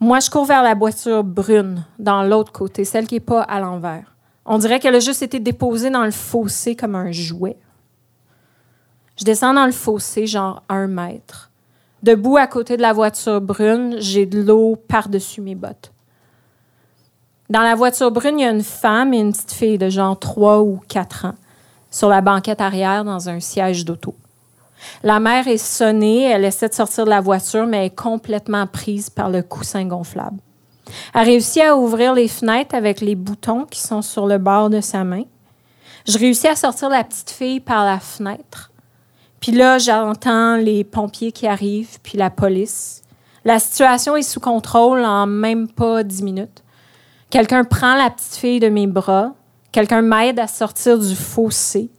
[SPEAKER 4] Moi, je cours vers la voiture brune, dans l'autre côté, celle qui n'est pas à l'envers. On dirait qu'elle a juste été déposée dans le fossé comme un jouet. Je descends dans le fossé, genre un mètre. Debout à côté de la voiture brune, j'ai de l'eau par-dessus mes bottes. Dans la voiture brune, il y a une femme et une petite fille de genre 3 ou 4 ans sur la banquette arrière dans un siège d'auto. La mère est sonnée, elle essaie de sortir de la voiture, mais est complètement prise par le coussin gonflable. Elle réussit à ouvrir les fenêtres avec les boutons qui sont sur le bord de sa main. Je réussis à sortir la petite fille par la fenêtre. Puis là, j'entends les pompiers qui arrivent, puis la police. La situation est sous contrôle en même pas dix minutes. Quelqu'un prend la petite fille de mes bras. Quelqu'un m'aide à sortir du fossé.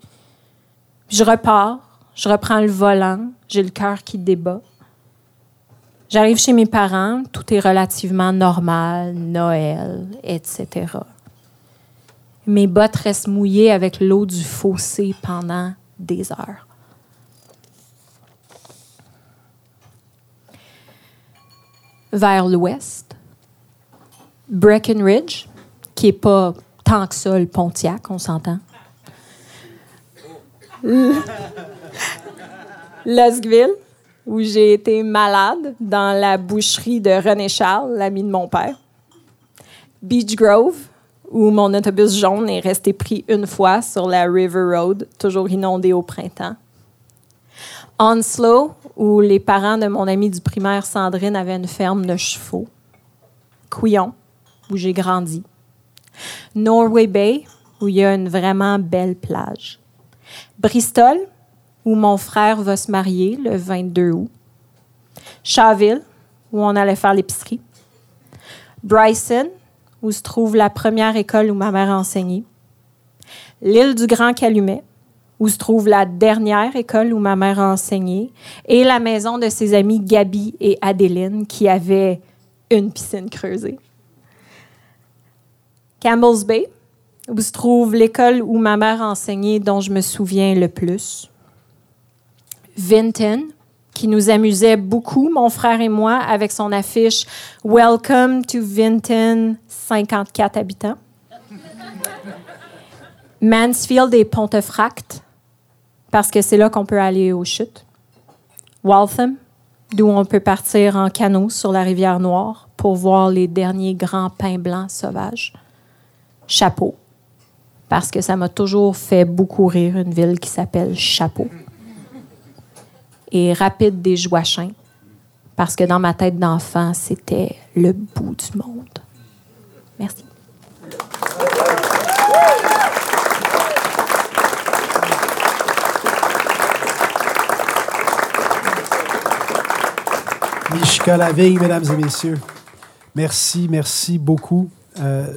[SPEAKER 4] Je repars. Je reprends le volant. J'ai le cœur qui débat. J'arrive chez mes parents. Tout est relativement normal. Noël, etc. Mes bottes restent mouillées avec l'eau du fossé pendant des heures. vers l'ouest. Breckenridge, qui n'est pas tant que ça le Pontiac, on s'entend. Lustville, où j'ai été malade dans la boucherie de René Charles, l'ami de mon père. Beach Grove, où mon autobus jaune est resté pris une fois sur la River Road, toujours inondée au printemps. Onslow, où les parents de mon amie du primaire Sandrine avaient une ferme de chevaux. Couillon, où j'ai grandi. Norway Bay, où il y a une vraiment belle plage. Bristol, où mon frère va se marier le 22 août. Chaville, où on allait faire l'épicerie. Bryson, où se trouve la première école où ma mère a enseigné. L'île du Grand Calumet, où se trouve la dernière école où ma mère a enseigné, et la maison de ses amies Gabi et Adeline, qui avaient une piscine creusée. Campbell's Bay, où se trouve l'école où ma mère a enseigné, dont je me souviens le plus. Vinton, qui nous amusait beaucoup, mon frère et moi, avec son affiche Welcome to Vinton, 54 habitants. Mansfield et Pontefract, parce que c'est là qu'on peut aller aux chutes. Waltham, d'où on peut partir en canot sur la rivière Noire pour voir les derniers grands pins blancs sauvages. Chapeau, parce que ça m'a toujours fait beaucoup rire une ville qui s'appelle Chapeau. Et Rapide des Joachins, parce que dans ma tête d'enfant, c'était le bout du monde. Merci.
[SPEAKER 2] Lavigne, mesdames et messieurs. Merci, merci beaucoup. Euh,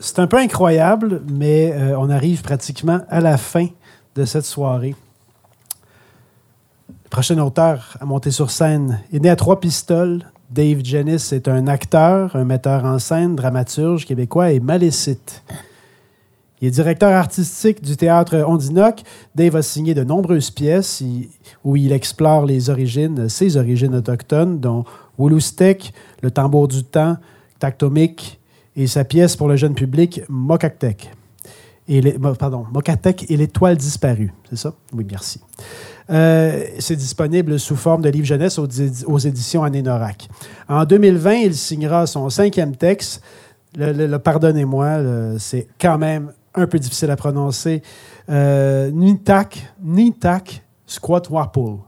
[SPEAKER 2] c'est un peu incroyable, mais euh, on arrive pratiquement à la fin de cette soirée. Le prochain auteur à monter sur scène est né à trois pistoles. Dave Jennis est un acteur, un metteur en scène, dramaturge québécois et malécite. Il est directeur artistique du théâtre Ondinoc. Dave a signé de nombreuses pièces où il explore les origines, ses origines autochtones, dont Woloustek, Le tambour du temps, Tactomic et sa pièce pour le jeune public, Mokaktek. Et pardon, Mokatek et l'étoile disparue. C'est ça? Oui, merci. Euh, c'est disponible sous forme de livre jeunesse aux, éditions Anénorac. En 2020, il signera son cinquième texte. Le, Pardonnez-moi, c'est quand même un peu difficile à prononcer. Euh, Nitak, Nitak Squat Wapul.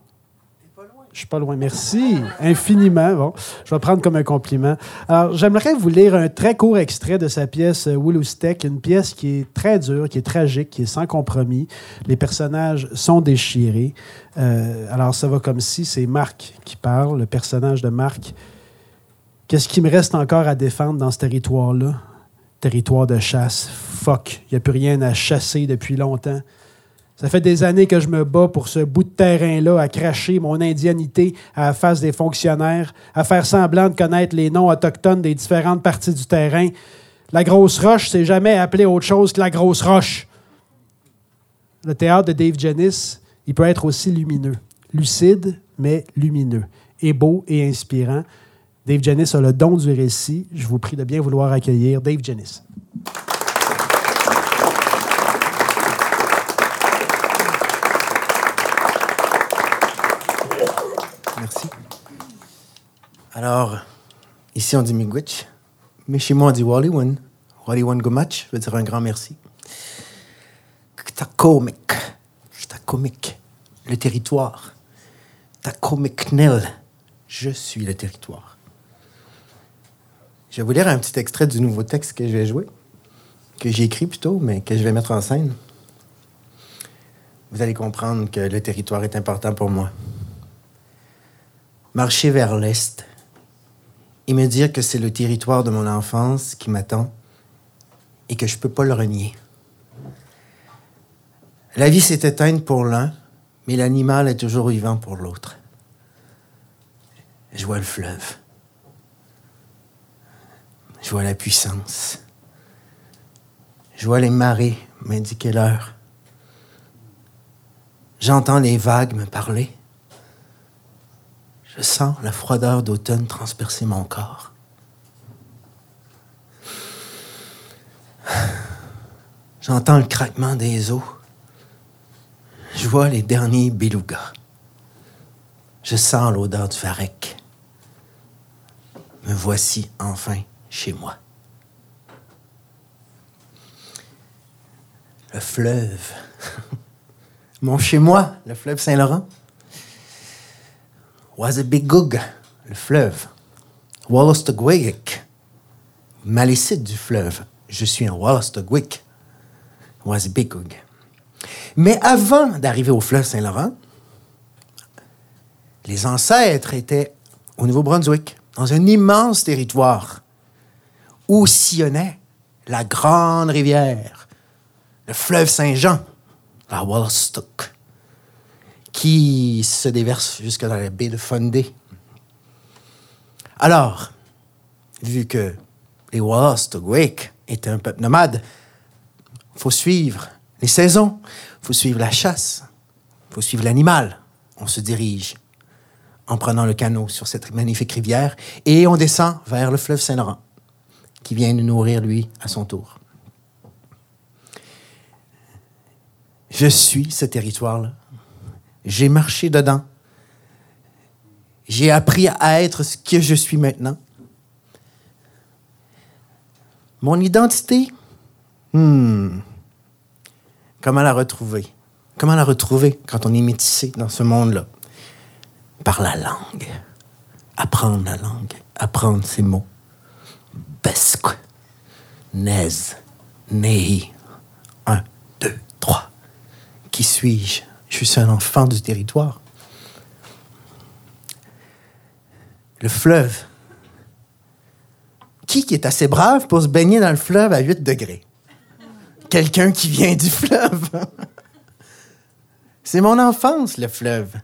[SPEAKER 2] Je suis pas loin. Merci infiniment. Bon, je vais prendre comme un compliment. Alors, j'aimerais vous lire un très court extrait de sa pièce euh, Woloustek, une pièce qui est très dure, qui est tragique, qui est sans compromis. Les personnages sont déchirés. Euh, alors, ça va comme si c'est Marc qui parle, le personnage de Marc. Qu'est-ce qui me reste encore à défendre dans ce territoire-là? Territoire de chasse. Fuck, il n'y a plus rien à chasser depuis longtemps. Ça fait des années que je me bats pour ce bout de terrain-là, à cracher mon indianité à la face des fonctionnaires, à faire semblant de connaître les noms autochtones des différentes parties du terrain. La grosse roche, c'est jamais appelé autre chose que la grosse roche. Le théâtre de Dave Janis, il peut être aussi lumineux. Lucide, mais lumineux. Et beau et inspirant. Dave Janis a le don du récit. Je vous prie de bien vouloir accueillir Dave Janis.
[SPEAKER 3] Merci. Alors, ici on dit Miigwech, mais chez moi on dit Wallywan. Wallywan Gomach veut dire un grand merci. Ktakomik. Ktakomik. Le territoire. Takomiknel. Je suis le territoire. Je vais vous lire un petit extrait du nouveau texte que je vais jouer, que j'ai écrit plutôt, mais que je vais mettre en scène. Vous allez comprendre que le territoire est important pour moi marcher vers l'Est et me dire que c'est le territoire de mon enfance qui m'attend et que je ne peux pas le renier. La vie s'est éteinte pour l'un, mais l'animal est toujours vivant pour l'autre. Je vois le fleuve. Je vois la puissance. Je vois les marées m'indiquer l'heure. J'entends les vagues me parler. Je sens la froideur d'automne transpercer mon corps. J'entends le craquement des eaux. Je vois les derniers belugas. Je sens l'odeur du varech. Me voici enfin chez moi. Le fleuve. Mon chez-moi, le fleuve Saint-Laurent. Wazebigug, le fleuve. Wallostogwig, Malécite du fleuve. Je suis un Wallostogwig. Wazebigug. Mais avant d'arriver au fleuve Saint-Laurent, les ancêtres étaient au Nouveau-Brunswick, dans un immense territoire où sillonnait la grande rivière, le fleuve Saint-Jean, la Wallastook qui se déverse jusque dans la baie de Fundy. Alors, vu que les Wallastogwik étaient un peuple nomade, faut suivre les saisons, faut suivre la chasse, faut suivre l'animal. On se dirige en prenant le canot sur cette magnifique rivière et on descend vers le fleuve Saint-Laurent, qui vient nous nourrir, lui, à son tour. Je suis ce territoire-là. J'ai marché dedans. J'ai appris à être ce que je suis maintenant. Mon identité, hmm. comment la retrouver? Comment la retrouver quand on est métissé dans ce monde-là? Par la langue. Apprendre la langue, apprendre ses mots. Besque, nez, nei. Un, deux, trois. Qui suis-je? Je suis un enfant du territoire. Le fleuve. Qui qui est assez brave pour se baigner dans le fleuve à 8 degrés? Quelqu'un qui vient du fleuve. C'est mon enfance, le fleuve.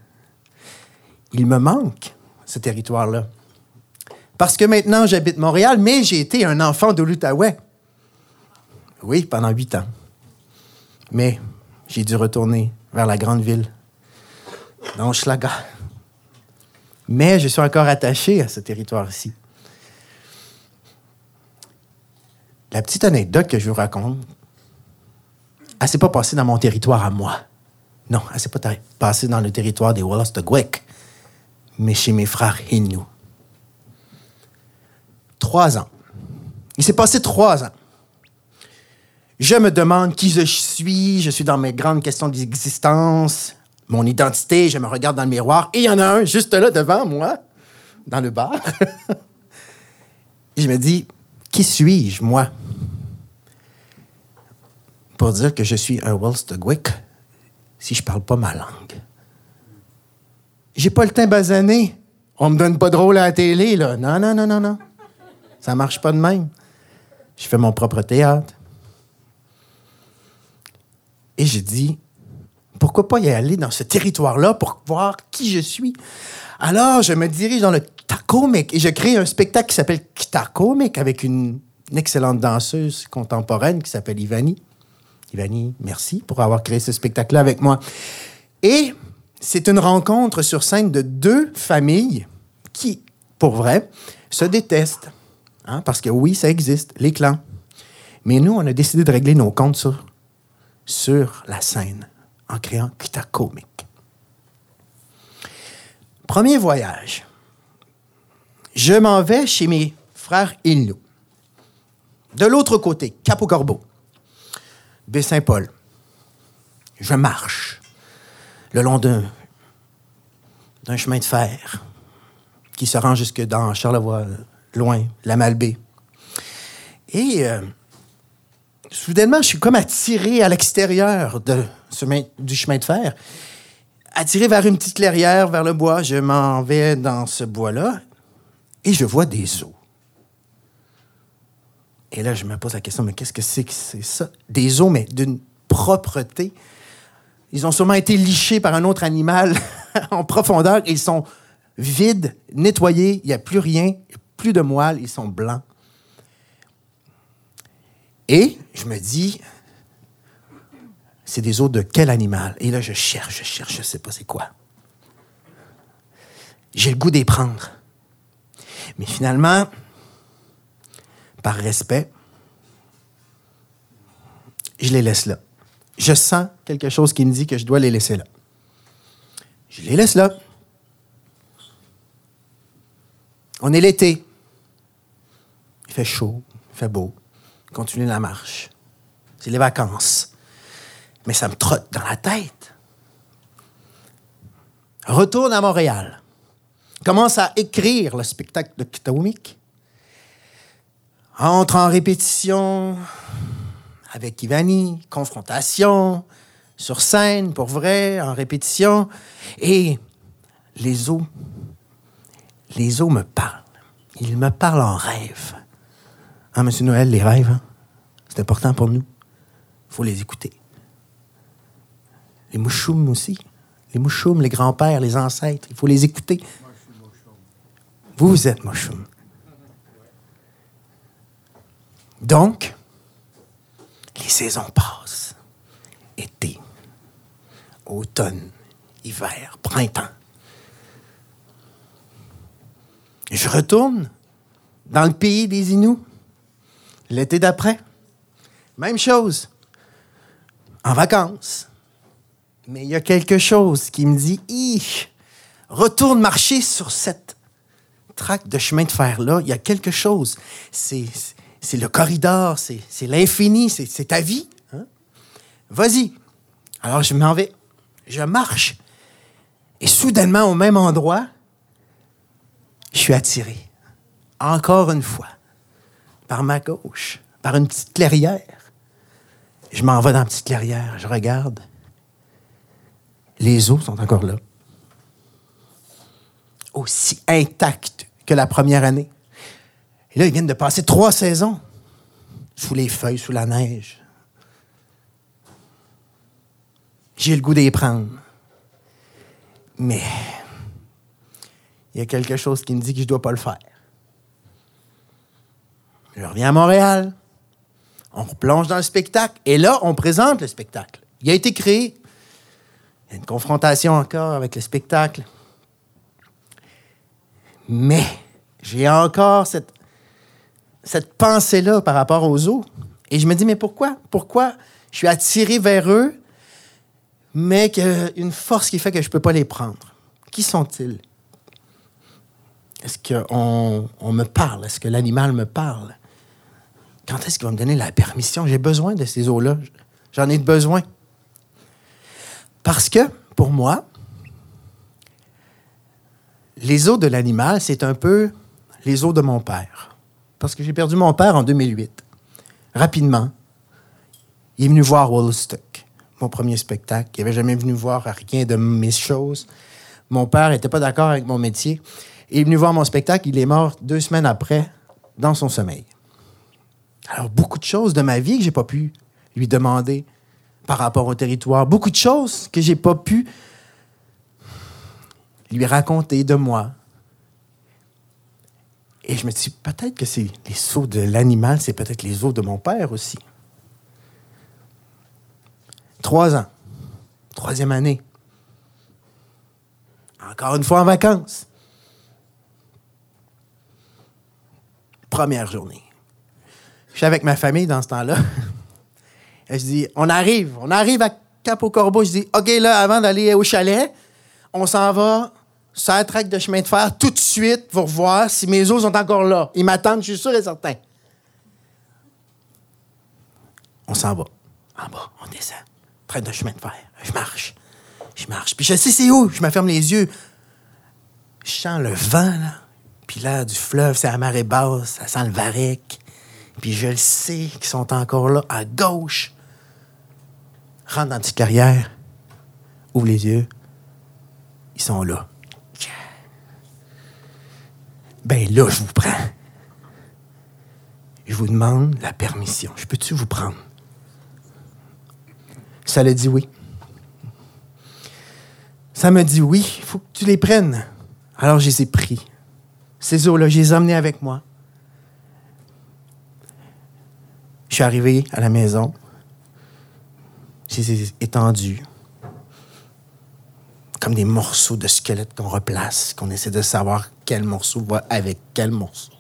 [SPEAKER 3] Il me manque, ce territoire-là. Parce que maintenant, j'habite Montréal, mais j'ai été un enfant de l'Outaouais. Oui, pendant huit ans. Mais j'ai dû retourner vers la grande ville, dans Schlaga. Mais je suis encore attaché à ce territoire-ci. La petite anecdote que je vous raconte, elle s'est pas passée dans mon territoire à moi. Non, elle s'est pas passée dans le territoire des Wallace de Gwek, mais chez mes frères Innu. Trois ans. Il s'est passé trois ans. Je me demande qui je suis, je suis dans mes grandes questions d'existence, mon identité, je me regarde dans le miroir, et il y en a un juste là devant moi, dans le bar. je me dis, qui suis-je, moi? Pour dire que je suis un Wolstogwick si je parle pas ma langue. J'ai pas le temps basané. On me donne pas de rôle à la télé, là. Non, non, non, non, non. Ça marche pas de même. Je fais mon propre théâtre. Et j'ai dit, pourquoi pas y aller dans ce territoire-là pour voir qui je suis? Alors, je me dirige dans le Ktakomik et je crée un spectacle qui s'appelle Ktakomik avec une, excellente danseuse contemporaine qui s'appelle Ivani. Ivani, merci pour avoir créé ce spectacle-là avec moi. Et c'est une rencontre sur scène de deux familles qui, pour vrai, se détestent. Hein, parce que oui, ça existe, les clans. Mais nous, on a décidé de régler nos comptes sur, sur la scène en créant Kita Comic. Premier voyage. Je m'en vais chez mes frères Inuits. De l'autre côté, Cap au Corbeau, Baie-Saint-Paul. Je marche le long d'un, d'un chemin de fer qui se rend jusque dans Charlevoix, loin, la Malbaie. Et euh, soudainement, je suis comme attiré à l'extérieur du chemin de fer, attiré vers une petite clairière, vers le bois. Je m'en vais dans ce bois-là et je vois des eaux. Et là, je me pose la question, mais qu'est-ce que c'est que c'est ça? Des eaux, mais d'une propreté. Ils ont sûrement été lichés par un autre animal en profondeur ils sont vides, nettoyés, il n'y a plus rien, plus de moelle, ils sont blancs. Et je me dis, c'est des os de quel animal? Et là, je cherche, je cherche, je ne sais pas c'est quoi. J'ai le goût d'y prendre. Mais finalement, par respect, je les laisse là. Je sens quelque chose qui me dit que je dois les laisser là. Je les laisse là. On est l'été. Il fait chaud, il fait beau. Continue la marche. C'est les vacances. Mais ça me trotte dans la tête. Retourne à Montréal. Commence à écrire le spectacle de Kitawamik. Entre en répétition avec Ivani, confrontation, sur scène, pour vrai, en répétition. Et les os, les os me parlent. Ils me parlent en rêve. Hein, Monsieur Noël, les rêves, hein? c'est important pour nous. Il faut les écouter. Les mouchoums aussi. Les mouchoums, les grands-pères, les ancêtres, il faut les écouter. Vous, vous êtes mouchoum. Donc, les saisons passent. Été, automne, hiver, printemps. Je retourne dans le pays des Inuits. L'été d'après, même chose. En vacances. Mais il y a quelque chose qui me dit, retourne marcher sur cette traque de chemin de fer-là. Il y a quelque chose. C'est, le corridor, c'est, l'infini, c'est, c'est ta vie. hein? Vas-y. Alors je m'en vais. Je marche. Et soudainement, au même endroit, je suis attiré. Encore une fois. Par ma gauche. Par une petite clairière. Je m'en vais dans la petite clairière. Je regarde. Les eaux sont encore là. Aussi intactes que la première année. Et là, ils viennent de passer trois saisons. Sous les feuilles, sous la neige. J'ai le goût d'y prendre. Mais il y a quelque chose qui me dit que je ne dois pas le faire. Je reviens à Montréal. On replonge dans le spectacle. Et là, on présente le spectacle. Il a été créé. Il y a une confrontation encore avec le spectacle. Mais j'ai encore cette, pensée-là par rapport aux eaux. Et je me dis, mais pourquoi? Pourquoi je suis attiré vers eux, mais a une force qui fait que je ne peux pas les prendre? Qui sont-ils? Est-ce qu'on on me parle? Est-ce que l'animal me parle? Quand est-ce qu'il va me donner la permission? J'ai besoin de ces eaux-là. J'en ai besoin. Parce que, pour moi, les os de l'animal, c'est un peu les os de mon père. Parce que j'ai perdu mon père en 2008. Rapidement, il est venu voir Wollstock, mon premier spectacle. Il n'avait jamais venu voir rien de mes choses. Mon père n'était pas d'accord avec mon métier. Il est venu voir mon spectacle. Il est mort deux semaines après, dans son sommeil. Alors, beaucoup de choses de ma vie que j'ai pas pu lui demander par rapport au territoire. Beaucoup de choses que j'ai pas pu lui raconter de moi. Et je me dis, peut-être que c'est les os de l'animal, c'est peut-être les os de mon père aussi. Trois ans. Troisième année. Encore une fois en vacances. Première journée. Je suis avec ma famille dans ce temps-là. Je dis, on arrive, on arrive à Cap au Corbeau. Je dis, OK, là, avant d'aller au chalet, on s'en va sur la traque de chemin de fer tout de suite pour voir si mes os sont encore là. Ils m'attendent, je suis sûr et certain. On s'en va. En bas, on descend. Traque de chemin de fer. Je marche. Je marche. Puis je sais c'est où. Je me ferme les yeux. Je sens le vent, là. Puis là, du fleuve, c'est à marée basse. Ça sent le varech. Puis je le sais qu'ils sont encore là, à gauche. Rentre dans petite carrière. Ouvre les yeux. Ils sont là. Ben là, je vous prends. Je vous demande la permission. Je peux-tu vous prendre? Ça l'a dit oui. Ça m'a dit oui, il faut que tu les prennes. Alors je les ai pris. Ces eaux-là, je les ai emmenés avec moi. Je suis arrivé à la maison. Je les ai étendus. Comme des morceaux de squelette qu'on replace, qu'on essaie de savoir quel morceau va avec quel morceau.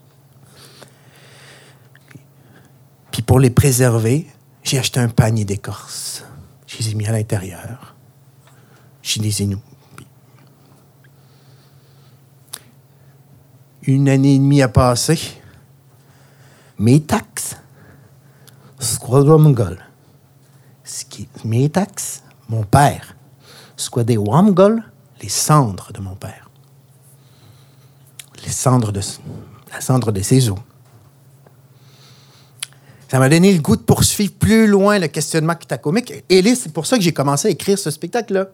[SPEAKER 3] Puis pour les préserver, j'ai acheté un panier d'écorce. Je les ai mis à l'intérieur. Je les Une année et demie a passé. Mes taxes, Squadron Mongol. Mes mon père. Squadé Wamgol, les cendres de mon père. Les cendres de, la cendre de ses os. Ça m'a donné le goût de poursuivre plus loin le questionnement comique. Et là, c'est pour ça que j'ai commencé à écrire ce spectacle-là.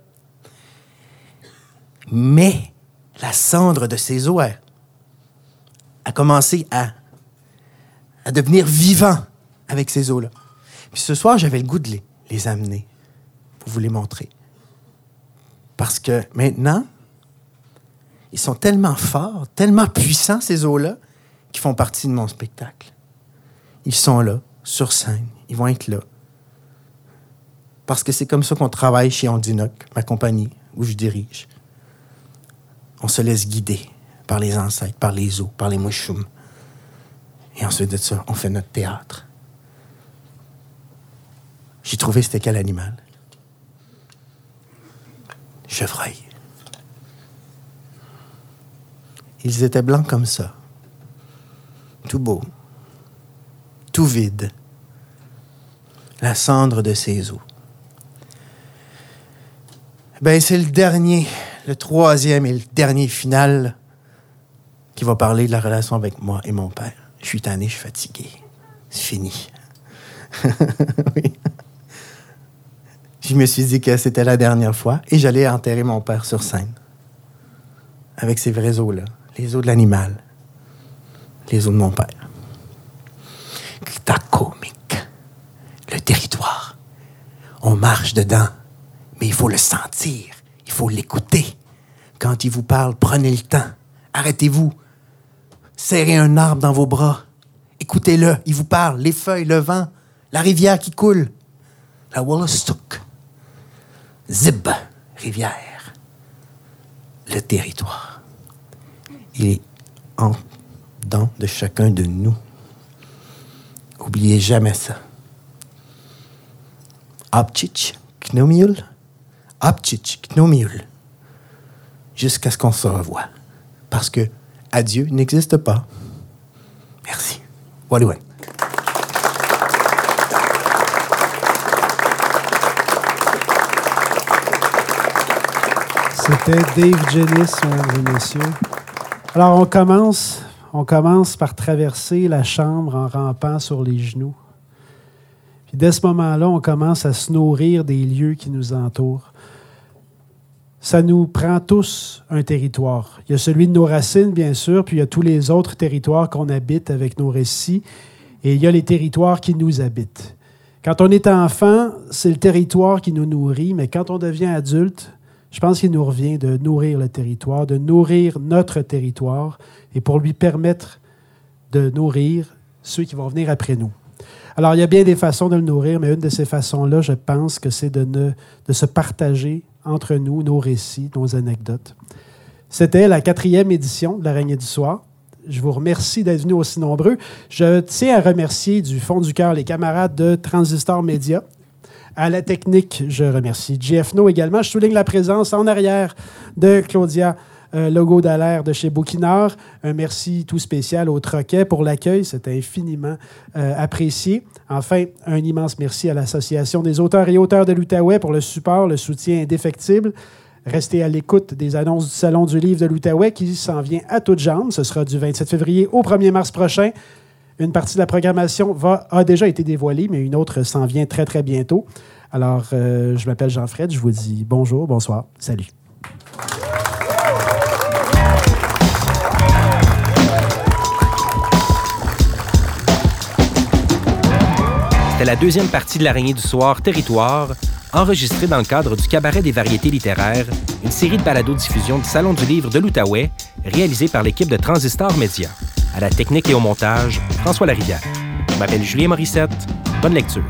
[SPEAKER 3] Mais la cendre de ses os a, a commencé à, à devenir vivant avec ces os-là. Puis ce soir, j'avais le goût de les, amener pour vous les montrer. Parce que maintenant, ils sont tellement forts, tellement puissants, ces os-là, qui font partie de mon spectacle. Ils sont là, sur scène. Ils vont être là. Parce que c'est comme ça qu'on travaille chez Ondinoc, ma compagnie, où je dirige. On se laisse guider par les ancêtres, par les os, par les mouchoums. Et ensuite de ça, on fait notre théâtre. J'ai trouvé c'était quel animal? Chevreuil. Ils étaient blancs comme ça. Tout beau. Tout vide. La cendre de ses os. Ben, c'est le dernier, le troisième et le dernier final qui va parler de la relation avec moi et mon père. Je suis tanné, je suis fatigué. C'est fini. oui. Je me suis dit que c'était la dernière fois et j'allais enterrer mon père sur scène. Avec ces vrais os-là. Les os de l'animal. Les os de mon père. comique. Le territoire. On marche dedans, mais il faut le sentir. Il faut l'écouter. Quand il vous parle, prenez le temps. Arrêtez-vous. Serrez un arbre dans vos bras. Écoutez-le. Il vous parle. Les feuilles, le vent, la rivière qui coule. La Wollastook. Zib, rivière. Le territoire. Il est en dedans de chacun de nous. Oubliez jamais ça. Apchich, Knomiul, Apchich, Knomiul. Jusqu'à ce qu'on se revoie. Parce que adieu n'existe pas. Merci. Wallouen.
[SPEAKER 2] C'était Dave Jennis, mesdames et messieurs. Alors, on commence, on commence par traverser la chambre en rampant sur les genoux. Puis dès ce moment-là, on commence à se nourrir des lieux qui nous entourent. Ça nous prend tous un territoire. Il y a celui de nos racines, bien sûr, puis il y a tous les autres territoires qu'on habite avec nos récits, et il y a les territoires qui nous habitent. Quand on est enfant, c'est le territoire qui nous nourrit, mais quand on devient adulte, je pense qu'il nous revient de nourrir le territoire, de nourrir notre territoire, et pour lui permettre de nourrir ceux qui vont venir après nous. Alors, il y a bien des façons de le nourrir, mais une de ces façons-là, je pense que c'est de, se partager entre nous nos récits, nos anecdotes. C'était la quatrième édition de l'Araignée du Soir. Je vous remercie d'être venus aussi nombreux. Je tiens à remercier du fond du cœur les camarades de Transistor Média. À la technique, je remercie GFNO également. Je souligne la présence en arrière de Claudia euh, de chez Bouquinard. Un merci tout spécial au Troquet pour l'accueil. C'était infiniment euh, apprécié. Enfin, un immense merci à l'Association des auteurs et auteurs de l'Outaouais pour le support, le soutien indéfectible. Restez à l'écoute des annonces du Salon du livre de l'Outaouais qui s'en vient à toutes jambes. Ce sera du 27 février au 1er mars prochain. Une partie de la programmation a déjà été dévoilée, mais une autre s'en vient très, très bientôt. Alors, euh, je m'appelle Jean-Fred. Je vous dis bonjour, bonsoir, salut.
[SPEAKER 1] C'était la deuxième partie de l'araignée du soir Territoire, enregistrée dans le cadre du Cabaret des variétés littéraires, une série de balados-diffusion du Salon du livre de l'Outaouais, réalisée par l'équipe de Transistor Média. À la technique et au montage, François Larivière. Je m'appelle Julien Morissette. Bonne lecture.